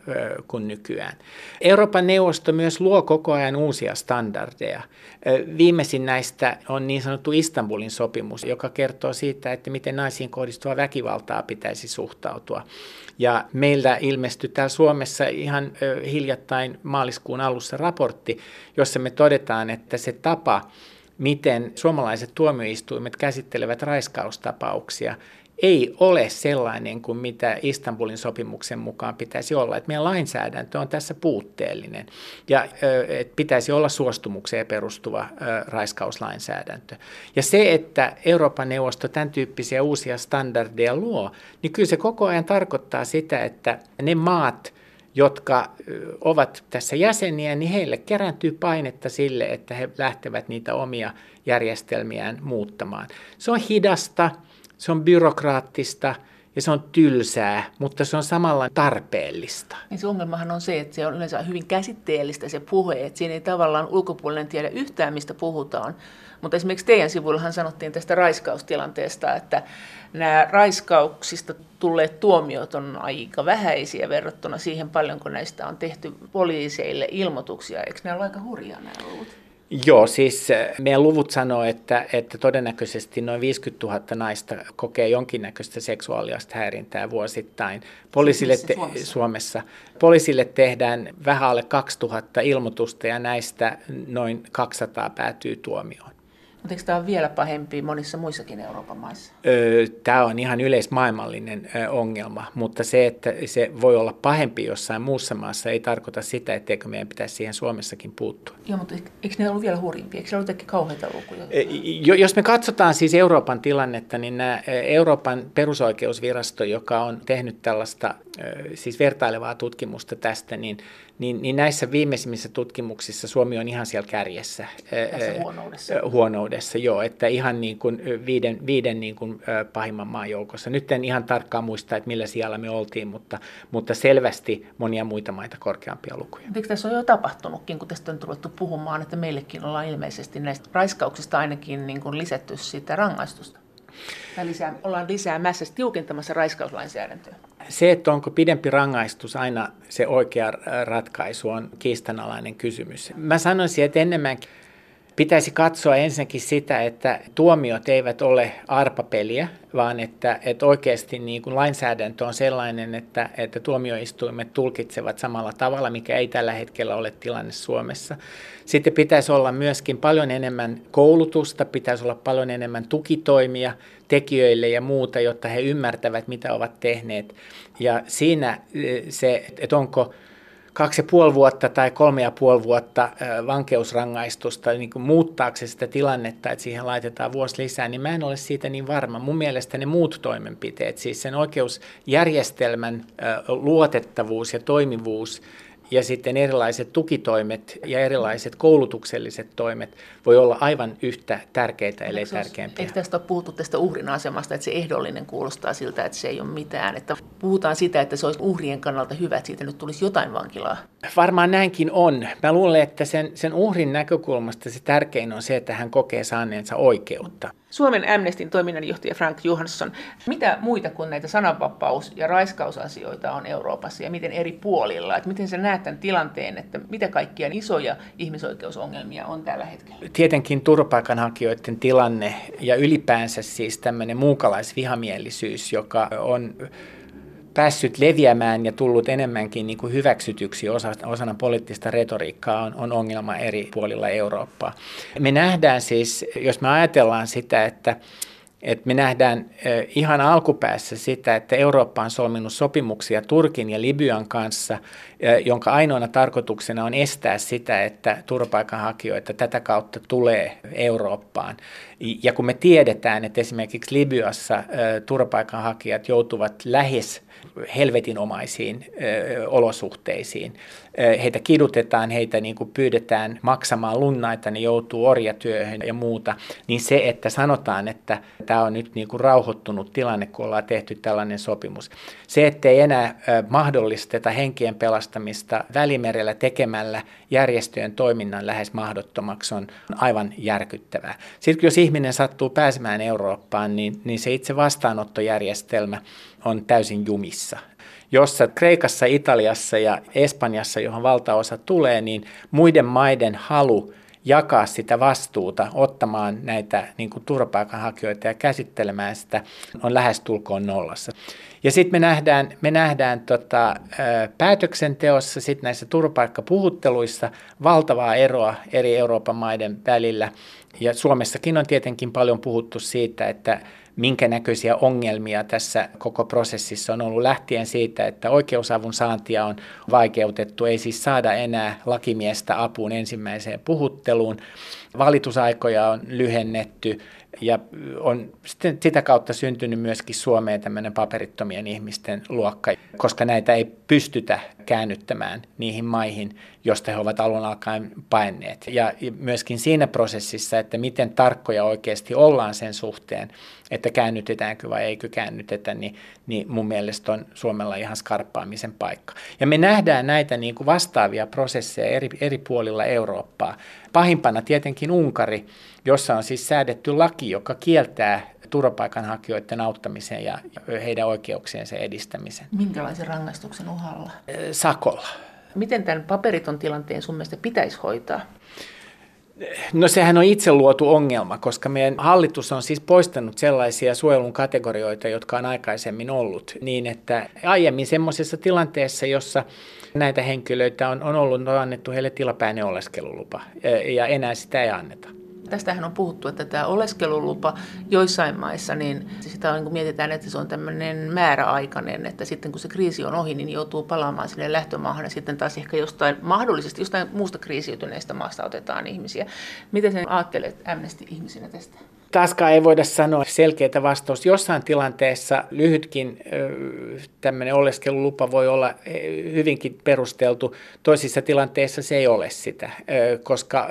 kuin nykyään. Euroopan neuvosto myös luo koko ajan uusia standardeja. Viimeisin näistä on niin sanottu Istanbulin sopimus, joka kertoo siitä, että miten naisiin kohdistuvaa väkivaltaa pitäisi suhtautua. Ja meillä ilmestyi täällä Suomessa ihan hiljattain maaliskuun alussa raportti, jossa me todetaan, että se tapa, miten suomalaiset tuomioistuimet käsittelevät raiskaustapauksia, ei ole sellainen kuin mitä Istanbulin sopimuksen mukaan pitäisi olla. Että meidän lainsäädäntö on tässä puutteellinen ja että pitäisi olla suostumukseen perustuva raiskauslainsäädäntö. Ja se, että Euroopan neuvosto tämän tyyppisiä uusia standardeja luo, niin kyllä se koko ajan tarkoittaa sitä, että ne maat, jotka ovat tässä jäseniä, niin heille kerääntyy painetta sille, että he lähtevät niitä omia järjestelmiään muuttamaan. Se on hidasta, se on byrokraattista ja se on tylsää, mutta se on samalla tarpeellista.
Niin se ongelmahan on se, että se on yleensä hyvin käsitteellistä se puhe, että siinä ei tavallaan ulkopuolinen tiedä yhtään, mistä puhutaan. Mutta esimerkiksi teidän sivuillahan sanottiin tästä raiskaustilanteesta, että nämä raiskauksista tulleet tuomiot on aika vähäisiä verrattuna siihen paljonko näistä on tehty poliiseille ilmoituksia. Eikö nämä ole aika hurjaa nämä luvut?
Joo, siis eh, meidän luvut sanoo, että, että todennäköisesti noin 50 000 naista kokee jonkinnäköistä seksuaalista häirintää vuosittain. Poliisille te- Suomessa? Suomessa. Poliisille tehdään vähän alle 2000 ilmoitusta ja näistä noin 200 päätyy tuomioon.
Mutta eikö tämä ole vielä pahempi monissa muissakin Euroopan maissa?
Tämä on ihan yleismaailmallinen ongelma, mutta se, että se voi olla pahempi jossain muussa maassa, ei tarkoita sitä, etteikö meidän pitäisi siihen Suomessakin puuttua.
Joo, mutta eikö ne ollut vielä hurjimpia? Eikö se ollut jotenkin kauheita lukuja?
Jos me katsotaan siis Euroopan tilannetta, niin nämä Euroopan perusoikeusvirasto, joka on tehnyt tällaista siis vertailevaa tutkimusta tästä, niin niin, niin näissä viimeisimmissä tutkimuksissa Suomi on ihan siellä kärjessä.
Tässä huonoudessa.
Huonoudessa, joo, että ihan niin kuin viiden, viiden niin kuin pahimman maan joukossa. Nyt en ihan tarkkaan muista, että millä sijalla me oltiin, mutta, mutta selvästi monia muita maita korkeampia lukuja.
Eikö tässä on jo tapahtunutkin, kun tästä on tullut puhumaan, että meillekin ollaan ilmeisesti näistä raiskauksista ainakin niin kuin lisätty sitä rangaistusta? Lisää, ollaan lisäämässä, tiukentamassa raiskauslainsäädäntöä?
Se, että onko pidempi rangaistus aina se oikea ratkaisu, on kiistanalainen kysymys. Mä sanoisin, että enemmänkin Pitäisi katsoa ensinnäkin sitä, että tuomiot eivät ole arpapeliä, vaan että, että oikeasti niin kuin lainsäädäntö on sellainen, että, että tuomioistuimet tulkitsevat samalla tavalla, mikä ei tällä hetkellä ole tilanne Suomessa. Sitten pitäisi olla myöskin paljon enemmän koulutusta, pitäisi olla paljon enemmän tukitoimia tekijöille ja muuta, jotta he ymmärtävät, mitä ovat tehneet. Ja siinä eh, se, että onko kaksi ja puoli vuotta tai kolme ja puoli vuotta vankeusrangaistusta niin kuin muuttaakseen sitä tilannetta, että siihen laitetaan vuosi lisää, niin mä en ole siitä niin varma. Mun mielestä ne muut toimenpiteet, siis sen oikeusjärjestelmän luotettavuus ja toimivuus ja sitten erilaiset tukitoimet ja erilaiset koulutukselliset toimet voi olla aivan yhtä tärkeitä, ellei tärkeämpiä.
Eikö tästä ole puhuttu tästä uhrin asemasta, että se ehdollinen kuulostaa siltä, että se ei ole mitään, että puhutaan sitä, että se olisi uhrien kannalta hyvä, että siitä nyt tulisi jotain vankilaa?
Varmaan näinkin on. Mä luulen, että sen, sen uhrin näkökulmasta se tärkein on se, että hän kokee saaneensa oikeutta.
Suomen Amnestin toiminnanjohtaja Frank Johansson, mitä muita kuin näitä sananvapaus- ja raiskausasioita on Euroopassa ja miten eri puolilla? Että miten sä näet tämän tilanteen, että mitä kaikkia isoja ihmisoikeusongelmia on tällä hetkellä?
Tietenkin turvapaikanhakijoiden tilanne ja ylipäänsä siis tämmöinen muukalaisvihamielisyys, joka on päässyt leviämään ja tullut enemmänkin niin kuin hyväksytyksi osana poliittista retoriikkaa on, on ongelma eri puolilla Eurooppaa. Me nähdään siis, jos me ajatellaan sitä, että et me nähdään ihan alkupäässä sitä, että Eurooppa on solminut sopimuksia Turkin ja Libyan kanssa, jonka ainoana tarkoituksena on estää sitä, että turvapaikanhakijoita tätä kautta tulee Eurooppaan. Ja kun me tiedetään, että esimerkiksi Libyassa turvapaikanhakijat joutuvat lähes helvetinomaisiin olosuhteisiin. Heitä kidutetaan, heitä niin kuin pyydetään maksamaan lunnaita, ne joutuu orjatyöhön ja muuta. Niin se, että sanotaan, että tämä on nyt niin kuin rauhoittunut tilanne, kun ollaan tehty tällainen sopimus. Se, ettei enää mahdollisteta henkien pelastamista välimerellä tekemällä järjestöjen toiminnan lähes mahdottomaksi on aivan järkyttävää. Sitten jos ihminen sattuu pääsemään Eurooppaan, niin, niin se itse vastaanottojärjestelmä on täysin jumissa. Jossa Kreikassa, Italiassa ja Espanjassa, johon valtaosa tulee, niin muiden maiden halu jakaa sitä vastuuta, ottamaan näitä niin kuin turvapaikanhakijoita ja käsittelemään sitä, on lähestulkoon nollassa. Ja sitten me nähdään, me nähdään tota, päätöksenteossa, sit näissä turvapaikkapuhutteluissa valtavaa eroa eri Euroopan maiden välillä. Ja Suomessakin on tietenkin paljon puhuttu siitä, että minkä näköisiä ongelmia tässä koko prosessissa on ollut lähtien siitä, että oikeusavun saantia on vaikeutettu, ei siis saada enää lakimiestä apuun ensimmäiseen puhutteluun, valitusaikoja on lyhennetty, ja on sitten sitä kautta syntynyt myöskin Suomeen tämmöinen paperittomien ihmisten luokka, koska näitä ei pystytä käännyttämään niihin maihin, josta he ovat alun alkaen paenneet. Ja myöskin siinä prosessissa, että miten tarkkoja oikeasti ollaan sen suhteen, että käännytetäänkö vai eikö käännytetä, niin, niin mun mielestä on Suomella ihan skarppaamisen paikka. Ja me nähdään näitä niin kuin vastaavia prosesseja eri, eri puolilla Eurooppaa. Pahimpana tietenkin Unkari, jossa on siis säädetty laki, joka kieltää turvapaikanhakijoiden auttamisen ja heidän oikeuksiensa edistämisen.
Minkälaisen rangaistuksen uhalla?
Sakolla.
Miten tämän paperiton tilanteen sun mielestä pitäisi hoitaa?
No sehän on itse luotu ongelma, koska meidän hallitus on siis poistanut sellaisia suojelun kategorioita, jotka on aikaisemmin ollut, niin että aiemmin semmoisessa tilanteessa, jossa näitä henkilöitä on, on ollut on annettu heille tilapäinen oleskelulupa ja enää sitä ei anneta.
Tästähän on puhuttu, että tämä oleskelulupa joissain maissa, niin sitä on, niin mietitään, että se on tämmöinen määräaikainen, että sitten kun se kriisi on ohi, niin joutuu palaamaan sinne lähtömaahan ja sitten taas ehkä jostain, mahdollisesti jostain muusta kriisiytyneestä maasta otetaan ihmisiä. Miten sen ajattelet Amnesty ihmisinä tästä?
Taaskaan ei voida sanoa selkeää vastausta. Jossain tilanteessa lyhytkin tämmöinen oleskelulupa voi olla hyvinkin perusteltu. Toisissa tilanteissa se ei ole sitä, koska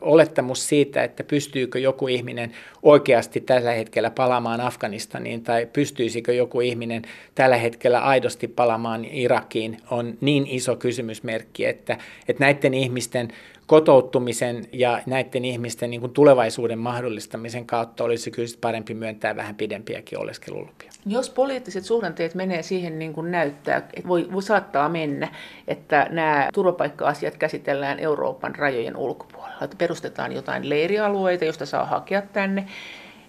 olettamus siitä, että pystyykö joku ihminen oikeasti tällä hetkellä palaamaan Afganistaniin tai pystyisikö joku ihminen tällä hetkellä aidosti palaamaan Irakiin on niin iso kysymysmerkki, että, että näiden ihmisten kotouttumisen ja näiden ihmisten niin kuin tulevaisuuden mahdollistamisen kautta olisi kyllä parempi myöntää vähän pidempiäkin oleskelulupia.
Jos poliittiset suhdanteet menee siihen niin kuin näyttää, että voi, voi saattaa mennä, että nämä turvapaikka-asiat käsitellään Euroopan rajojen ulkopuolella, että perustetaan jotain leirialueita, josta saa hakea tänne,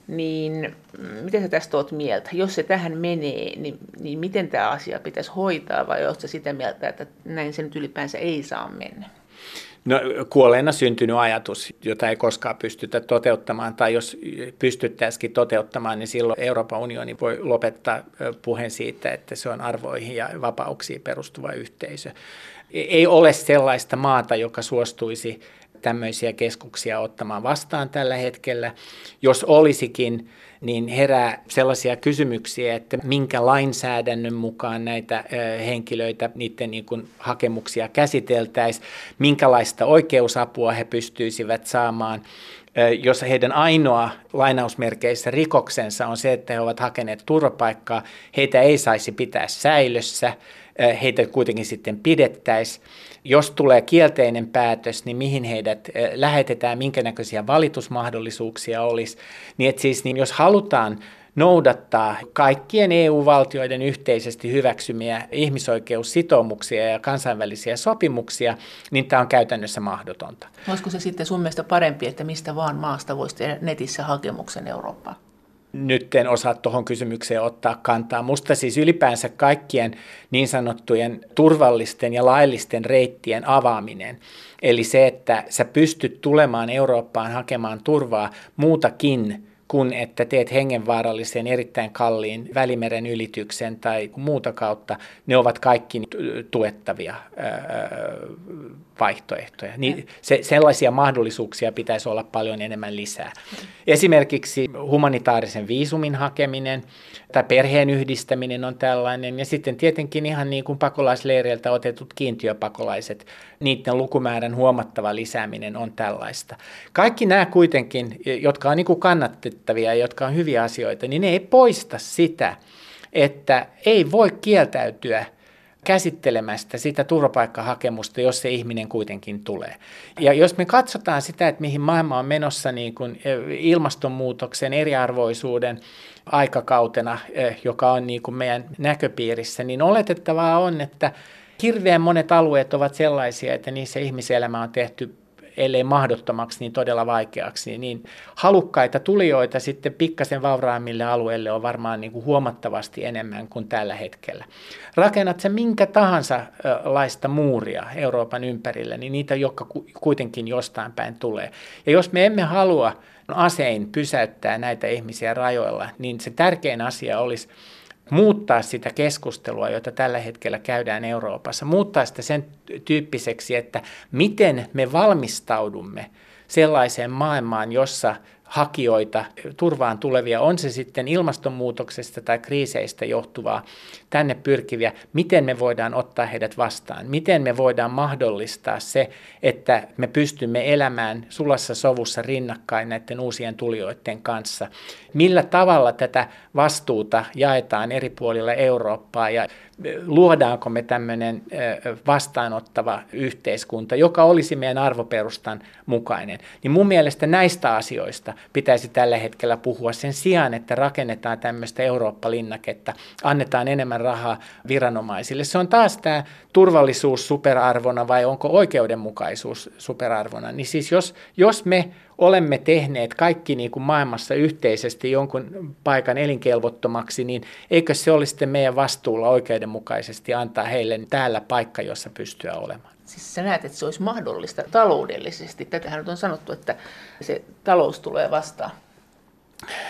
niin miten sä tästä oot mieltä? Jos se tähän menee, niin, niin miten tämä asia pitäisi hoitaa vai oletko sitä mieltä, että näin se nyt ylipäänsä ei saa mennä?
No, kuolleena syntynyt ajatus, jota ei koskaan pystytä toteuttamaan, tai jos pystyttäisikin toteuttamaan, niin silloin Euroopan unioni voi lopettaa puheen siitä, että se on arvoihin ja vapauksiin perustuva yhteisö. Ei ole sellaista maata, joka suostuisi tämmöisiä keskuksia ottamaan vastaan tällä hetkellä. Jos olisikin, niin herää sellaisia kysymyksiä, että minkä lainsäädännön mukaan näitä henkilöitä, niiden niin kuin hakemuksia käsiteltäisiin, minkälaista oikeusapua he pystyisivät saamaan, jos heidän ainoa lainausmerkeissä rikoksensa on se, että he ovat hakeneet turvapaikkaa, heitä ei saisi pitää säilössä, heitä kuitenkin sitten pidettäisiin jos tulee kielteinen päätös, niin mihin heidät lähetetään, minkä näköisiä valitusmahdollisuuksia olisi. Niin että siis niin jos halutaan noudattaa kaikkien EU-valtioiden yhteisesti hyväksymiä ihmisoikeussitoumuksia ja kansainvälisiä sopimuksia, niin tämä on käytännössä mahdotonta.
Olisiko se sitten sun mielestä parempi, että mistä vaan maasta voisi tehdä netissä hakemuksen Eurooppaan?
Nyt en osaa tuohon kysymykseen ottaa kantaa. Musta siis ylipäänsä kaikkien niin sanottujen turvallisten ja laillisten reittien avaaminen, eli se, että sä pystyt tulemaan Eurooppaan hakemaan turvaa muutakin kuin että teet hengenvaarallisen erittäin kalliin välimeren ylityksen tai muuta kautta, ne ovat kaikki tuettavia vaihtoehtoja. Niin se, sellaisia mahdollisuuksia pitäisi olla paljon enemmän lisää. Esimerkiksi humanitaarisen viisumin hakeminen tai perheen yhdistäminen on tällainen. Ja sitten tietenkin ihan niin kuin pakolaisleireiltä otetut kiintiöpakolaiset, niiden lukumäärän huomattava lisääminen on tällaista. Kaikki nämä kuitenkin, jotka on niin kuin kannatettavia ja jotka on hyviä asioita, niin ne ei poista sitä, että ei voi kieltäytyä – käsittelemästä sitä turvapaikkahakemusta, jos se ihminen kuitenkin tulee. Ja jos me katsotaan sitä, että mihin maailma on menossa niin kuin e, ilmastonmuutoksen, eriarvoisuuden aikakautena, e, joka on niin kuin meidän näköpiirissä, niin oletettavaa on, että hirveän monet alueet ovat sellaisia, että niissä ihmiselämä on tehty ellei mahdottomaksi, niin todella vaikeaksi, niin halukkaita tulijoita sitten pikkasen vauraammille alueille on varmaan niin kuin huomattavasti enemmän kuin tällä hetkellä. Rakennat se minkä tahansa laista muuria Euroopan ympärillä, niin niitä, jotka kuitenkin jostain päin tulee. Ja jos me emme halua asein pysäyttää näitä ihmisiä rajoilla, niin se tärkein asia olisi muuttaa sitä keskustelua, jota tällä hetkellä käydään Euroopassa, muuttaa sitä sen tyyppiseksi, että miten me valmistaudumme sellaiseen maailmaan, jossa hakijoita, turvaan tulevia, on se sitten ilmastonmuutoksesta tai kriiseistä johtuvaa, tänne pyrkiviä, miten me voidaan ottaa heidät vastaan, miten me voidaan mahdollistaa se, että me pystymme elämään sulassa sovussa rinnakkain näiden uusien tulijoiden kanssa, millä tavalla tätä vastuuta jaetaan eri puolilla Eurooppaa ja luodaanko me tämmöinen vastaanottava yhteiskunta, joka olisi meidän arvoperustan mukainen. Niin mun mielestä näistä asioista pitäisi tällä hetkellä puhua sen sijaan, että rakennetaan tämmöistä Eurooppa-linnaketta, annetaan enemmän rahaa viranomaisille. Se on taas tämä turvallisuus superarvona vai onko oikeudenmukaisuus superarvona. Niin siis jos, jos me olemme tehneet kaikki niin kuin maailmassa yhteisesti jonkun paikan elinkelvottomaksi, niin eikö se olisi sitten meidän vastuulla oikeudenmukaisesti antaa heille täällä paikka, jossa pystyä olemaan?
Siis sä näet, että se olisi mahdollista taloudellisesti. Tätähän nyt on sanottu, että se talous tulee vastaan.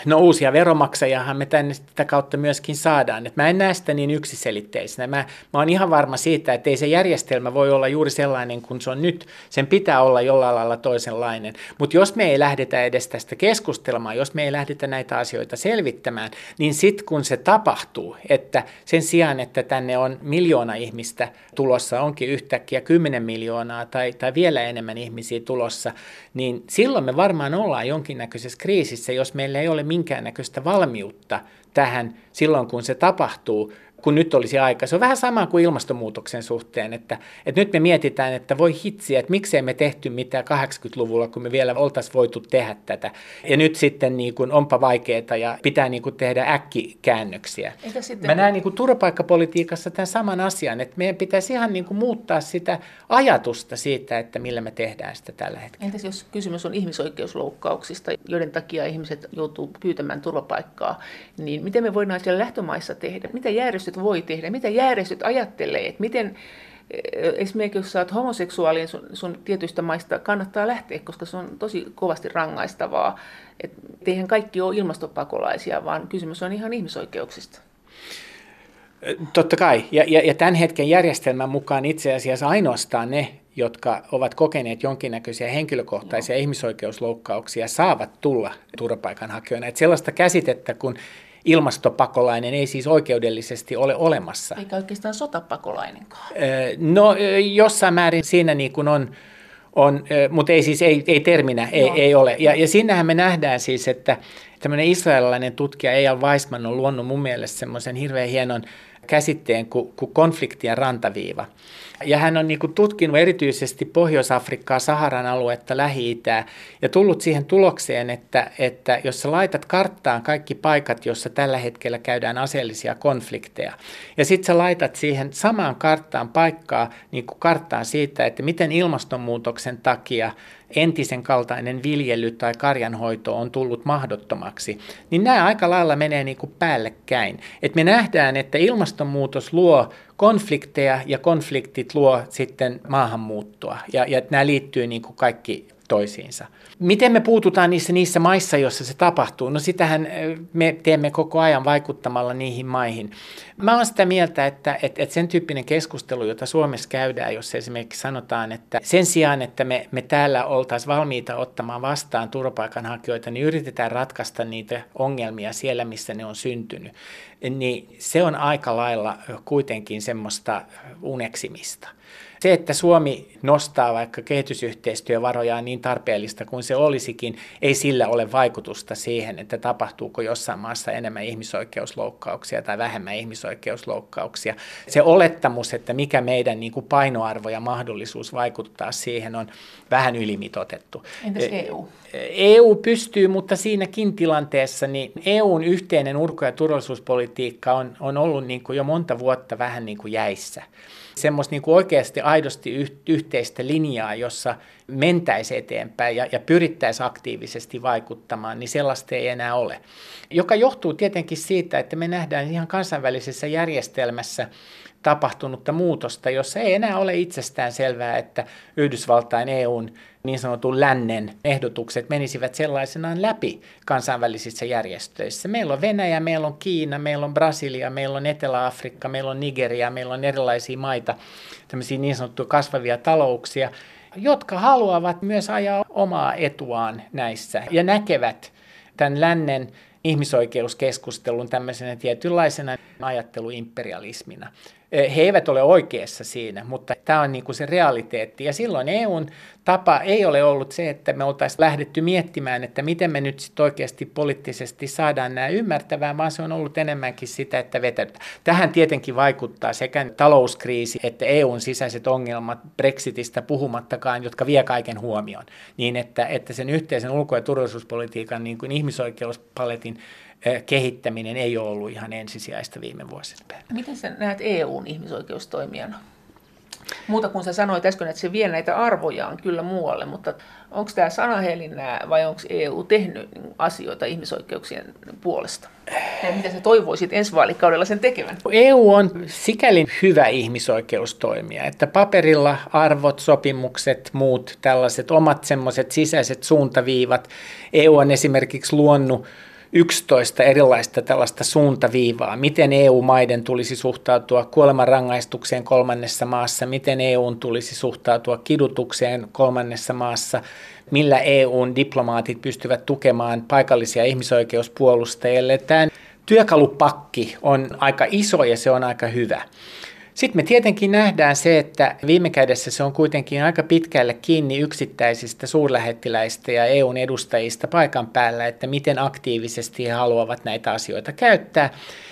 No uusia veromaksajahan me tänne sitä kautta myöskin saadaan. Et mä en näe sitä niin yksiselitteisenä. Mä, mä oon ihan varma siitä, että ei se järjestelmä voi olla juuri sellainen kuin se on nyt. Sen pitää olla jollain lailla toisenlainen. Mutta jos me ei lähdetä edes tästä keskustelemaan, jos me ei lähdetä näitä asioita selvittämään, niin sitten kun se tapahtuu, että sen sijaan, että tänne on miljoona ihmistä tulossa, onkin yhtäkkiä 10 miljoonaa tai, tai vielä enemmän ihmisiä tulossa, niin silloin me varmaan ollaan jonkinnäköisessä kriisissä, jos meillä ei ole minkäännäköistä valmiutta tähän silloin, kun se tapahtuu kun nyt olisi aika. Se on vähän sama kuin ilmastonmuutoksen suhteen, että, että nyt me mietitään, että voi hitsiä, että miksei me tehty mitään 80-luvulla, kun me vielä oltaisiin voitu tehdä tätä. Ja nyt sitten niin kuin onpa vaikeaa ja pitää niin kuin tehdä äkkikäännöksiä. Entä sitten? Mä näen niin kuin turvapaikkapolitiikassa tämän saman asian, että meidän pitäisi ihan niin kuin muuttaa sitä ajatusta siitä, että millä me tehdään sitä tällä hetkellä.
Entäs jos kysymys on ihmisoikeusloukkauksista, joiden takia ihmiset joutuu pyytämään turvapaikkaa, niin miten me voidaan siellä lähtömaissa tehdä? Mitä järjestöt voi tehdä? Mitä järjestöt ajattelee? Että miten eh, esimerkiksi jos olet homoseksuaali, niin sun, sun tietyistä maista kannattaa lähteä, koska se on tosi kovasti rangaistavaa. Et eihän kaikki ole ilmastopakolaisia, vaan kysymys on ihan ihmisoikeuksista.
Totta kai. Ja, ja, ja tämän hetken järjestelmän mukaan itse asiassa ainoastaan ne, jotka ovat kokeneet jonkinnäköisiä henkilökohtaisia no. ihmisoikeusloukkauksia, saavat tulla turvapaikanhakijoina. Että sellaista käsitettä kuin ilmastopakolainen ei siis oikeudellisesti ole olemassa.
Eikä oikeastaan sotapakolainenkaan.
No jossain määrin siinä niin kuin on, on mutta ei siis ei, ei terminä, ei, ei ole. Ja, ja siinähän me nähdään siis, että tämmöinen israelilainen tutkija Eyal Weissman on luonut mun mielestä semmoisen hirveän hienon käsitteen kuin, kuin konfliktien rantaviiva. Ja hän on niin kuin tutkinut erityisesti Pohjois-Afrikkaa, Saharan aluetta, Lähi-Itää ja tullut siihen tulokseen, että, että jos sä laitat karttaan kaikki paikat, joissa tällä hetkellä käydään aseellisia konflikteja, ja sitten sä laitat siihen samaan karttaan paikkaa, niin kuin karttaan siitä, että miten ilmastonmuutoksen takia entisen kaltainen viljely tai karjanhoito on tullut mahdottomaksi, niin nämä aika lailla menee niin kuin päällekkäin. Et me nähdään, että ilmastonmuutos luo konflikteja ja konfliktit luo sitten maahanmuuttoa ja, ja nämä liittyy niin kuin kaikki toisiinsa. Miten me puututaan niissä, niissä maissa, joissa se tapahtuu? No sitähän me teemme koko ajan vaikuttamalla niihin maihin. Mä oon sitä mieltä, että, että, että sen tyyppinen keskustelu, jota Suomessa käydään, jos esimerkiksi sanotaan, että sen sijaan, että me, me täällä oltaisiin valmiita ottamaan vastaan turvapaikanhakijoita, niin yritetään ratkaista niitä ongelmia siellä, missä ne on syntynyt, niin se on aika lailla kuitenkin semmoista uneksimista. Se, että Suomi nostaa vaikka kehitysyhteistyövarojaan niin tarpeellista kuin se olisikin, ei sillä ole vaikutusta siihen, että tapahtuuko jossain maassa enemmän ihmisoikeusloukkauksia tai vähemmän ihmisoikeusloukkauksia. Se olettamus, että mikä meidän niin kuin painoarvo ja mahdollisuus vaikuttaa siihen on vähän ylimitotettu.
Entäs EU?
EU pystyy, mutta siinäkin tilanteessa niin EUn yhteinen ulko- ja turvallisuuspolitiikka on, on ollut niin kuin jo monta vuotta vähän niin kuin jäissä semmoista niin oikeasti aidosti yhteistä linjaa, jossa mentäisi eteenpäin ja, ja pyrittäisiin aktiivisesti vaikuttamaan, niin sellaista ei enää ole. Joka johtuu tietenkin siitä, että me nähdään ihan kansainvälisessä järjestelmässä tapahtunutta muutosta, jossa ei enää ole itsestään selvää, että Yhdysvaltain EUn niin sanotun lännen ehdotukset menisivät sellaisenaan läpi kansainvälisissä järjestöissä. Meillä on Venäjä, meillä on Kiina, meillä on Brasilia, meillä on Etelä-Afrikka, meillä on Nigeria, meillä on erilaisia maita, tämmöisiä niin sanottuja kasvavia talouksia, jotka haluavat myös ajaa omaa etuaan näissä ja näkevät tämän lännen ihmisoikeuskeskustelun tämmöisenä tietynlaisena ajatteluimperialismina. He eivät ole oikeassa siinä, mutta tämä on niin kuin se realiteetti. Ja silloin EUn tapa ei ole ollut se, että me oltaisiin lähdetty miettimään, että miten me nyt sitten oikeasti poliittisesti saadaan nämä ymmärtävää, vaan se on ollut enemmänkin sitä, että vetäytetään. Tähän tietenkin vaikuttaa sekä talouskriisi että EUn sisäiset ongelmat Brexitistä puhumattakaan, jotka vie kaiken huomioon. Niin että, että sen yhteisen ulko- ja turvallisuuspolitiikan niin kuin ihmisoikeuspaletin kehittäminen ei ole ollut ihan ensisijaista viime vuosina.
Miten sä näet EUn ihmisoikeustoimijana? Muuta kuin sä sanoit äsken, että se vie näitä arvojaan kyllä muualle, mutta onko tämä sanahelinää vai onko EU tehnyt asioita ihmisoikeuksien puolesta? Ja mitä sä toivoisit ensi vaalikaudella sen tekevän?
EU on sikäli hyvä ihmisoikeustoimija, että paperilla arvot, sopimukset, muut tällaiset omat semmoiset sisäiset suuntaviivat. EU on esimerkiksi luonut 11 erilaista tällaista suuntaviivaa, miten EU-maiden tulisi suhtautua kuolemanrangaistukseen kolmannessa maassa, miten EUn tulisi suhtautua kidutukseen kolmannessa maassa, millä EUn diplomaatit pystyvät tukemaan paikallisia ihmisoikeuspuolustajille. Tämä työkalupakki on aika iso ja se on aika hyvä. Sitten me tietenkin nähdään se, että viime kädessä se on kuitenkin aika pitkälle kiinni yksittäisistä suurlähettiläistä ja EUn edustajista paikan päällä, että miten aktiivisesti he haluavat näitä asioita käyttää.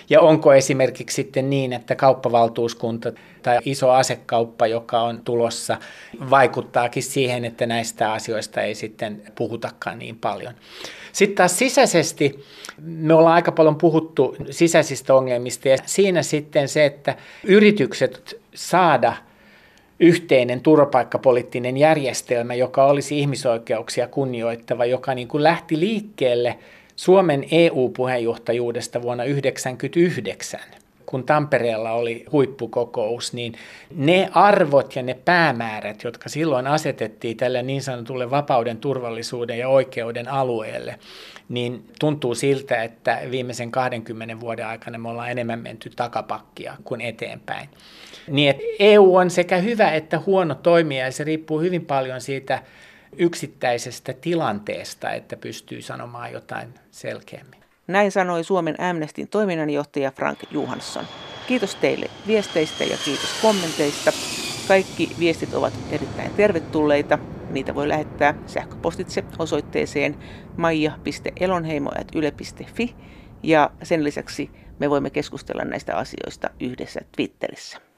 Ja onko esimerkiksi sitten niin, että kauppavaltuuskunta tai iso asekauppa, joka on tulossa, vaikuttaakin siihen, että näistä asioista ei sitten puhutakaan niin paljon. Sitten taas sisäisesti me ollaan aika paljon puhuttu sisäisistä ongelmista ja siinä sitten se, että yritykset saada yhteinen turvapaikkapoliittinen järjestelmä, joka olisi ihmisoikeuksia kunnioittava, joka niin kuin lähti liikkeelle Suomen EU-puheenjohtajuudesta vuonna 1999 kun Tampereella oli huippukokous, niin ne arvot ja ne päämäärät, jotka silloin asetettiin tälle niin sanotulle vapauden, turvallisuuden ja oikeuden alueelle, niin tuntuu siltä, että viimeisen 20 vuoden aikana me ollaan enemmän menty takapakkia kuin eteenpäin. Niin että EU on sekä hyvä että huono toimija ja se riippuu hyvin paljon siitä yksittäisestä tilanteesta, että pystyy sanomaan jotain selkeämmin.
Näin sanoi Suomen Amnestin toiminnanjohtaja Frank Johansson. Kiitos teille viesteistä ja kiitos kommenteista. Kaikki viestit ovat erittäin tervetulleita. Niitä voi lähettää sähköpostitse osoitteeseen maija.elonheimo.yle.fi ja sen lisäksi me voimme keskustella näistä asioista yhdessä Twitterissä.